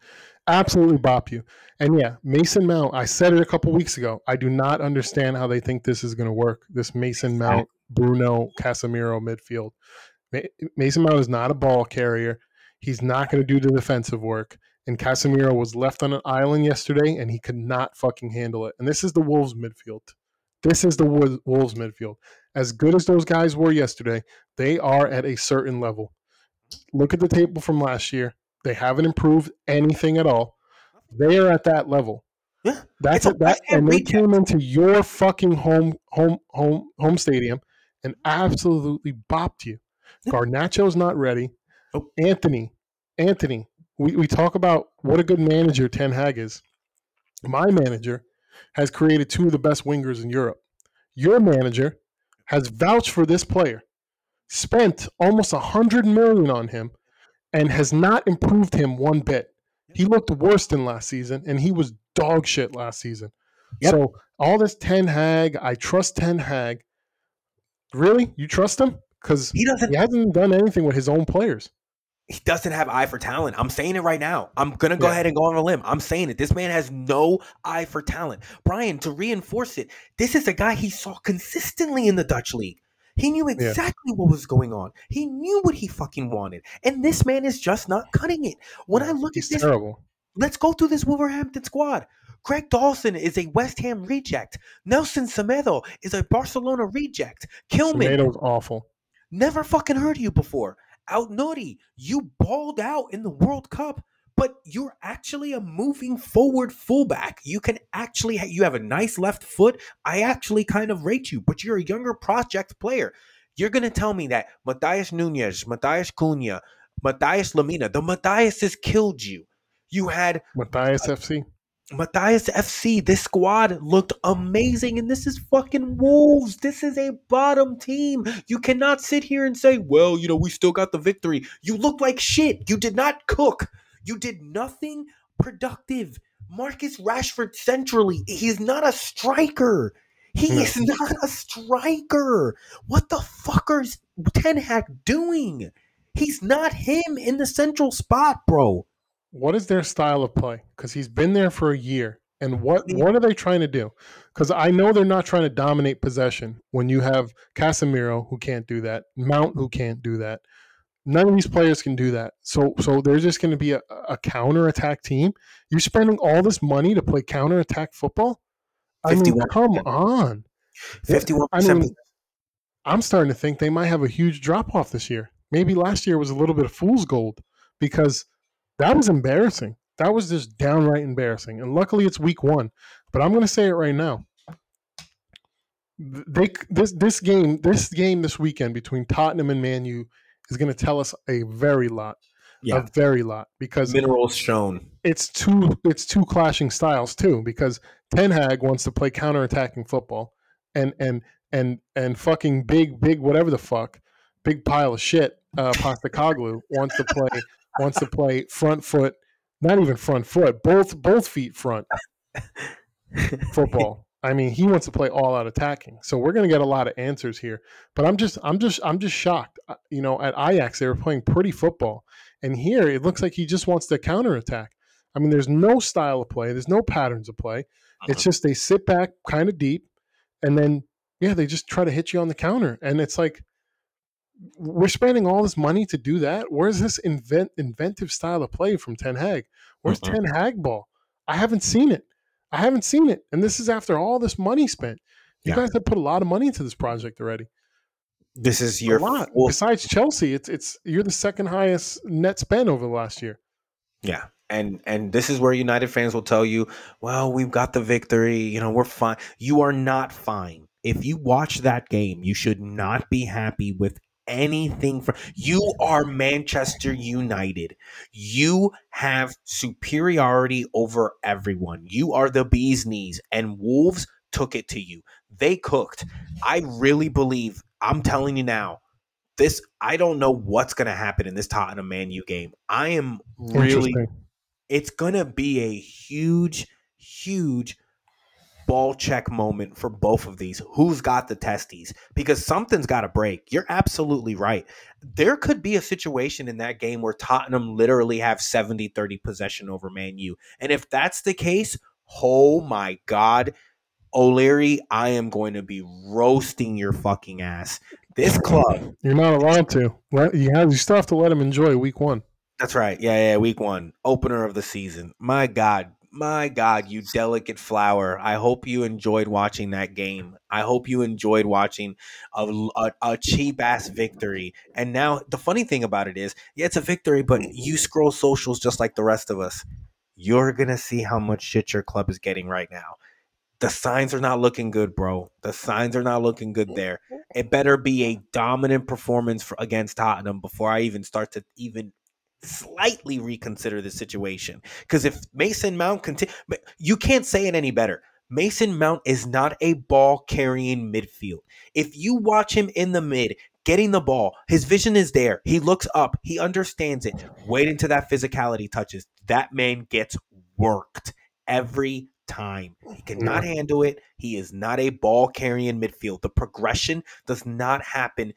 S1: Absolutely bop you. And yeah, Mason Mount. I said it a couple weeks ago. I do not understand how they think this is going to work. This Mason Mount, Bruno, Casemiro midfield. Mason Mount is not a ball carrier. He's not going to do the defensive work. And Casemiro was left on an island yesterday, and he could not fucking handle it. And this is the Wolves midfield. This is the Wolves midfield. As good as those guys were yesterday, they are at a certain level. Look at the table from last year. They haven't improved anything at all. They are at that level.
S2: Yeah,
S1: That's it. That and they came into your fucking home home home home stadium and absolutely bopped you.
S2: Yeah.
S1: Garnacho's not ready.
S2: Nope.
S1: Antony, Antony. We, we talk about what a good manager Ten Hag is. My manager has created two of the best wingers in Europe. Your manager has vouched for this player, spent almost a hundred million on him, and has not improved him one bit. He looked worse than last season, and he was dog shit last season.
S2: Yep.
S1: So all this Ten Hag, I trust Ten Hag. Really, you trust him? Because
S2: He doesn't
S1: he hasn't done anything with his own players.
S2: He doesn't have eye for talent. I'm saying it right now. I'm gonna go
S1: Yeah.
S2: ahead and go on a limb. I'm saying it. This man has no eye for talent. Brian, to reinforce it, this is a guy he saw consistently in the Dutch league. He knew exactly what was going on. He knew what he fucking wanted. And this man is just not cutting it. When I look
S1: He's
S2: at this,
S1: terrible.
S2: let's go through this Wolverhampton squad. Craig Dawson is a West Ham reject. Nelson Semedo is a Barcelona reject. Kilman,
S1: Tomatoes awful.
S2: Never fucking heard of you before. Aït-Nouri. You balled out in the World Cup, but you're actually a moving forward fullback. You can actually ha- you have a nice left foot. I actually kind of rate you, but you're a younger project player. You're gonna tell me that Matthias Nunes, Matthias Cunha, Matthias Lemina, the Matthiases killed you. You had
S1: Matthias FC.
S2: Matthias FC, this squad looked amazing, and this is fucking Wolves. This is a bottom team. You cannot sit here and say, well, you know, we still got the victory. You look like shit. You did not cook. You did nothing productive. Marcus Rashford centrally, he's not a striker. He
S1: No.
S2: is not a striker. What the fucker's Ten Hag doing? He's not him in the central spot, bro.
S1: What is their style of play? Because he's been there for a year. And what what are they trying to do? Because I know they're not trying to dominate possession when you have Casemiro who can't do that, Mount who can't do that. None of these players can do that. So so there's just going to be a, a counter attack team. You're spending all this money to play counter attack football. I mean,
S2: 51%.
S1: come on.
S2: 51
S1: I mean, I'm starting to think they might have a huge drop off this year. Maybe last year was a little bit of fool's gold because that was embarrassing. That was just downright embarrassing. And luckily, it's week one. But I'm going to say it right now. They this this game this game this weekend between Tottenham and Man U is going to tell us a very lot,
S2: Yeah,
S1: a very lot because
S2: minerals shown.
S1: it's two it's two clashing styles too because Ten Hag wants to play counterattacking football and and and and fucking big big whatever the fuck big pile of shit uh Postecoglou wants to play wants to play front foot not even front foot both both feet front football I mean he wants to play all out attacking so we're going to get a lot of answers here but I'm just I'm just I'm just shocked Uh, you know at Ajax they were playing pretty football and here it looks like he just wants to counterattack I mean, there's no style of play. There's no patterns of play. It's just they sit back kind of deep, and then yeah, they just try to hit you on the counter. And it's like we're spending all this money to do that. Where's this invent inventive style of play from Ten Hag? Where's
S2: Mhm.
S1: Ten Hag ball? I haven't seen it. I haven't seen it. And this is after all this money spent. You
S2: Yeah.
S1: guys have put a lot of money into this project already.
S2: This is
S1: A
S2: your
S1: lot.
S2: full-
S1: Besides Chelsea, it's it's you're the second highest net spend over the last year.
S2: Yeah. And and this is where United fans will tell you, well, we've got the victory, you know, we're fine. You are not fine. If you watch that game, you should not be happy with anything from you are Manchester United. You have superiority over everyone. You are the bee's knees and Wolves took it to you. They cooked. I really believe, I'm telling you now, this I don't know what's going to happen in this Tottenham Man U game. I am really it's gonna be a huge, huge ball check moment for both of these. Who's got the testes? Because something's got to break. You're absolutely right. There could be a situation in that game where Tottenham literally have 70 30 possession over Man U. And if that's the case, oh my God, O'Leary, I am going to be roasting your fucking ass. This club.
S1: You're not allowed to. Right? You have you still have to let him enjoy week one.
S2: That's right. Yeah, yeah. Week one, opener of the season. My God, my God, you delicate flower. I hope you enjoyed watching that game. I hope you enjoyed watching a, a, a cheap ass victory. And now the funny thing about it is, yeah, it's a victory, but you scroll socials just like the rest of us. You're gonna see how much shit your club is getting right now. The signs are not looking good, bro. The signs are not looking good there. It better be a dominant performance for, against Tottenham before I even start to even slightly reconsider the situation. Because if Mason Mount continue, you can't say it any better. Mason Mount is not a ball carrying midfield. If you watch him in the mid, getting the ball, his vision is there. He looks up, he understands it. Wait until that physicality touches. That man gets worked every time. He cannot handle it. He is not a ball carrying midfield. The progression does not happen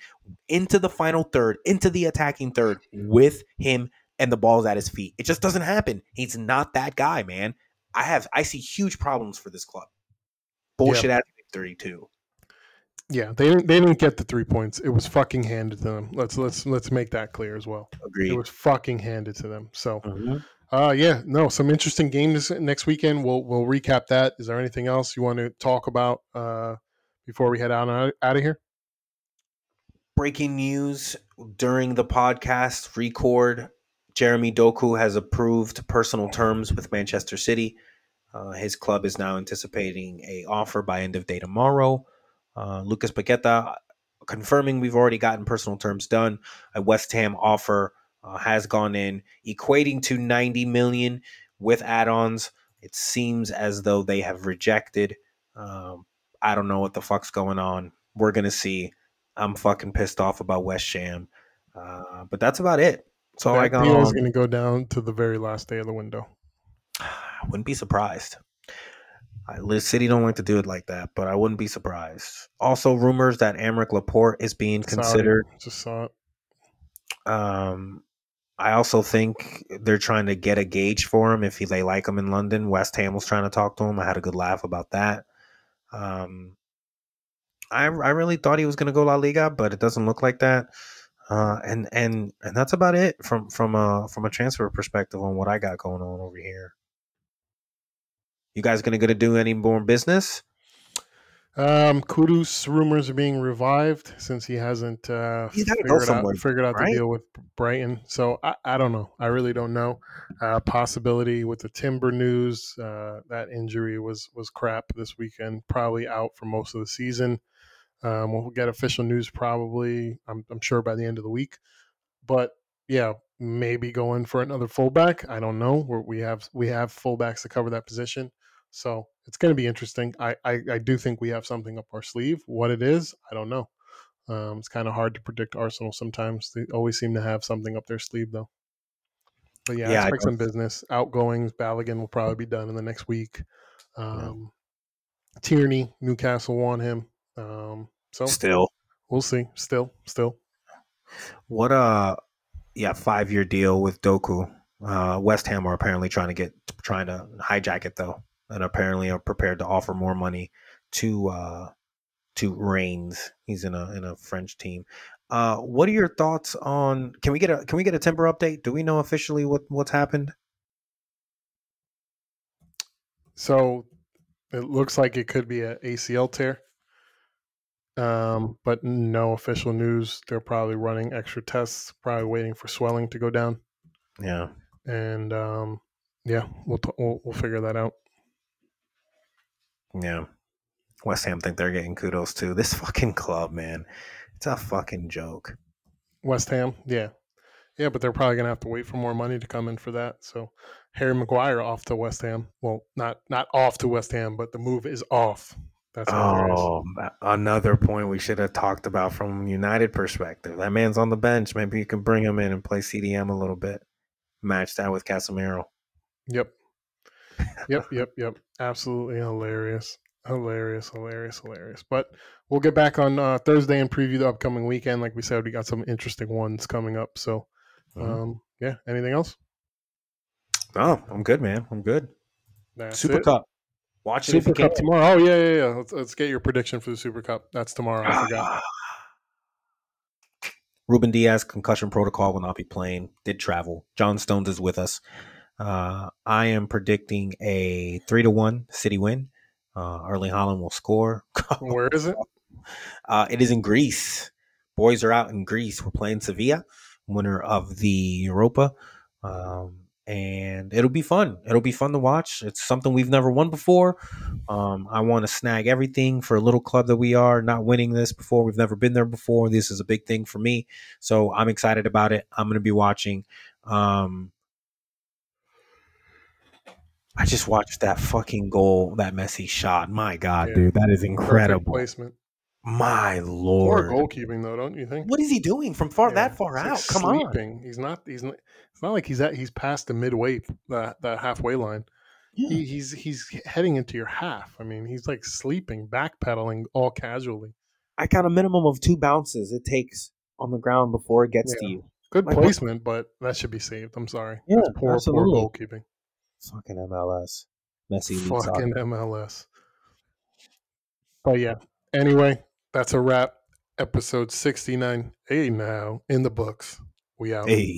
S2: into the final third, into the attacking third with him and the balls at his feet. It just doesn't happen. He's not that guy, man. I have I see huge problems for this club. Bullshit ass victory too.
S1: Yeah, they didn't. They didn't get the three points. It was fucking handed to them. Let's let's let's make that clear as well.
S2: Agreed.
S1: It was fucking handed to them. So,
S2: Mhm.
S1: Uh, yeah, no, some interesting games next weekend. We'll we'll recap that. Is there anything else you want to talk about uh, before we head out out of here?
S2: Breaking news during the podcast record. Jeremy Doku has approved personal terms with Manchester City. Uh, his club is now anticipating a offer by end of day tomorrow. Uh, Lucas Paqueta confirming we've already gotten personal terms done. A West Ham offer uh, has gone in, equating to 90 million with add-ons. It seems as though they have rejected. Um, I don't know what the fuck's going on. We're gonna see. I'm fucking pissed off about West Ham, uh, but that's about it. That's all I got.
S1: deal is going to go down to the very last day of the window.
S2: I wouldn't be surprised. I, Liz City don't like to do it like that, but I wouldn't be surprised. Also, rumors that Aymeric Laporte is being
S1: Saudi,
S2: considered.
S1: just saw it.
S2: Um, I also think they're trying to get a gauge for him if he, they like him in London. West Ham was trying to talk to him. I had a good laugh about that. Um, I I really thought he was going to go La Liga, but it doesn't look like that. Uh, and and and that's about it from from a from a transfer perspective on what I got going on over here. You guys gonna gonna do any more business?
S1: Um, Kudus rumors are being revived since he hasn't uh, figured, out, figured out
S2: right?
S1: the deal with Brighton. So I, I don't know. I really don't know. Uh, possibility with the Timber news. Uh, that injury was was crap this weekend. Probably out for most of the season. Um, we'll get official news probably. I'm, I'm sure by the end of the week. But yeah, maybe going for another fullback. I don't know. We're, we have we have fullbacks to cover that position. So it's going to be interesting. I, I, I do think we have something up our sleeve. What it is, I don't know. Um, it's kind of hard to predict Arsenal sometimes. They always seem to have something up their sleeve, though. But yeah,
S2: Yeah,
S1: expect some business. Outgoings, Balogun will probably be done in the next week. Um, Tierney, Newcastle want him. Um, so
S2: Still,
S1: we'll see. Still, still.
S2: what uh, yeah, five year deal with Doku. Uh, West Ham are apparently trying to get trying to hijack it though, and apparently are prepared to offer more money to uh to Rennes. He's in a in a French team. Uh, what are your thoughts on? Can we get a can we get a Timber update? Do we know officially what what's happened?
S1: So it looks like it could be an ACL tear. Um, but no official news. They're probably running extra tests, probably waiting for swelling to go down.
S2: Yeah,
S1: And um, yeah, we'll, t- we'll we'll figure that out.
S2: Yeah. West Ham think they're getting Kudus too. This fucking club, man, it's a fucking joke.
S1: West Ham, yeah, yeah, but they're probably gonna have to wait for more money to come in for that. So Harry Maguire off to West Ham. Well, not not off to West Ham, but the move is off. That's.
S2: Oh, another point we should have talked about from United perspective. That man's on the bench. Maybe you can bring him in and play CDM a little bit. Match that with Casemiro.
S1: Yep. Yep, yep, yep. Absolutely hilarious. Hilarious, hilarious, hilarious. But we'll get back on uh, Thursday and preview the upcoming weekend. Like we said, we got some interesting ones coming up. So,
S2: Mhm.
S1: um, yeah. Anything else?
S2: Oh, I'm good, man. I'm good.
S1: That's
S2: Super
S1: it.
S2: Cup. Watch
S1: Super. Cup tomorrow. Oh yeah, yeah, yeah. Let's, let's get your prediction for the Super Cup. That's tomorrow. I forgot.
S2: Ruben Dias concussion protocol will not be playing. Did travel. John Stones is with us. Uh, I am predicting a three to one City win. Uh, Erling Haaland will score.
S1: Where is it?
S2: Uh, it is in Greece. Boys are out in Greece. We're playing Sevilla, winner of the Europa. Um, and it'll be fun. It'll be fun to watch. It's something we've never won before. Um, I want to snag everything for a little club that we are, not winning this before. We've never been there before. This is a big thing for me. So I'm excited about it. I'm going to be watching. Um, I just watched that fucking goal, that Messi shot. My God,
S1: Yeah.
S2: dude, that is
S1: Perfect
S2: incredible.
S1: placement.
S2: My lord.
S1: Poor goalkeeping though, don't you think?
S2: What is he doing from far
S1: Yeah,
S2: that far
S1: like,
S2: out? Come on.
S1: He's not. He's not. It's not like he's at. He's past the midway, the the halfway line. He, he's he's heading into your half. I mean, he's like sleeping, backpedaling all casually.
S2: I count a minimum of two bounces it takes on the ground before it gets to you.
S1: Good
S2: Like,
S1: placement, but that should be saved. I'm sorry.
S2: Yeah,
S1: That's poor,
S2: absolutely.
S1: poor goalkeeping.
S2: Fucking MLS. Messi leads
S1: Fucking MLS. But yeah. Anyway, that's a wrap. Episode 69. Hey now in the books. We out.
S2: Hey.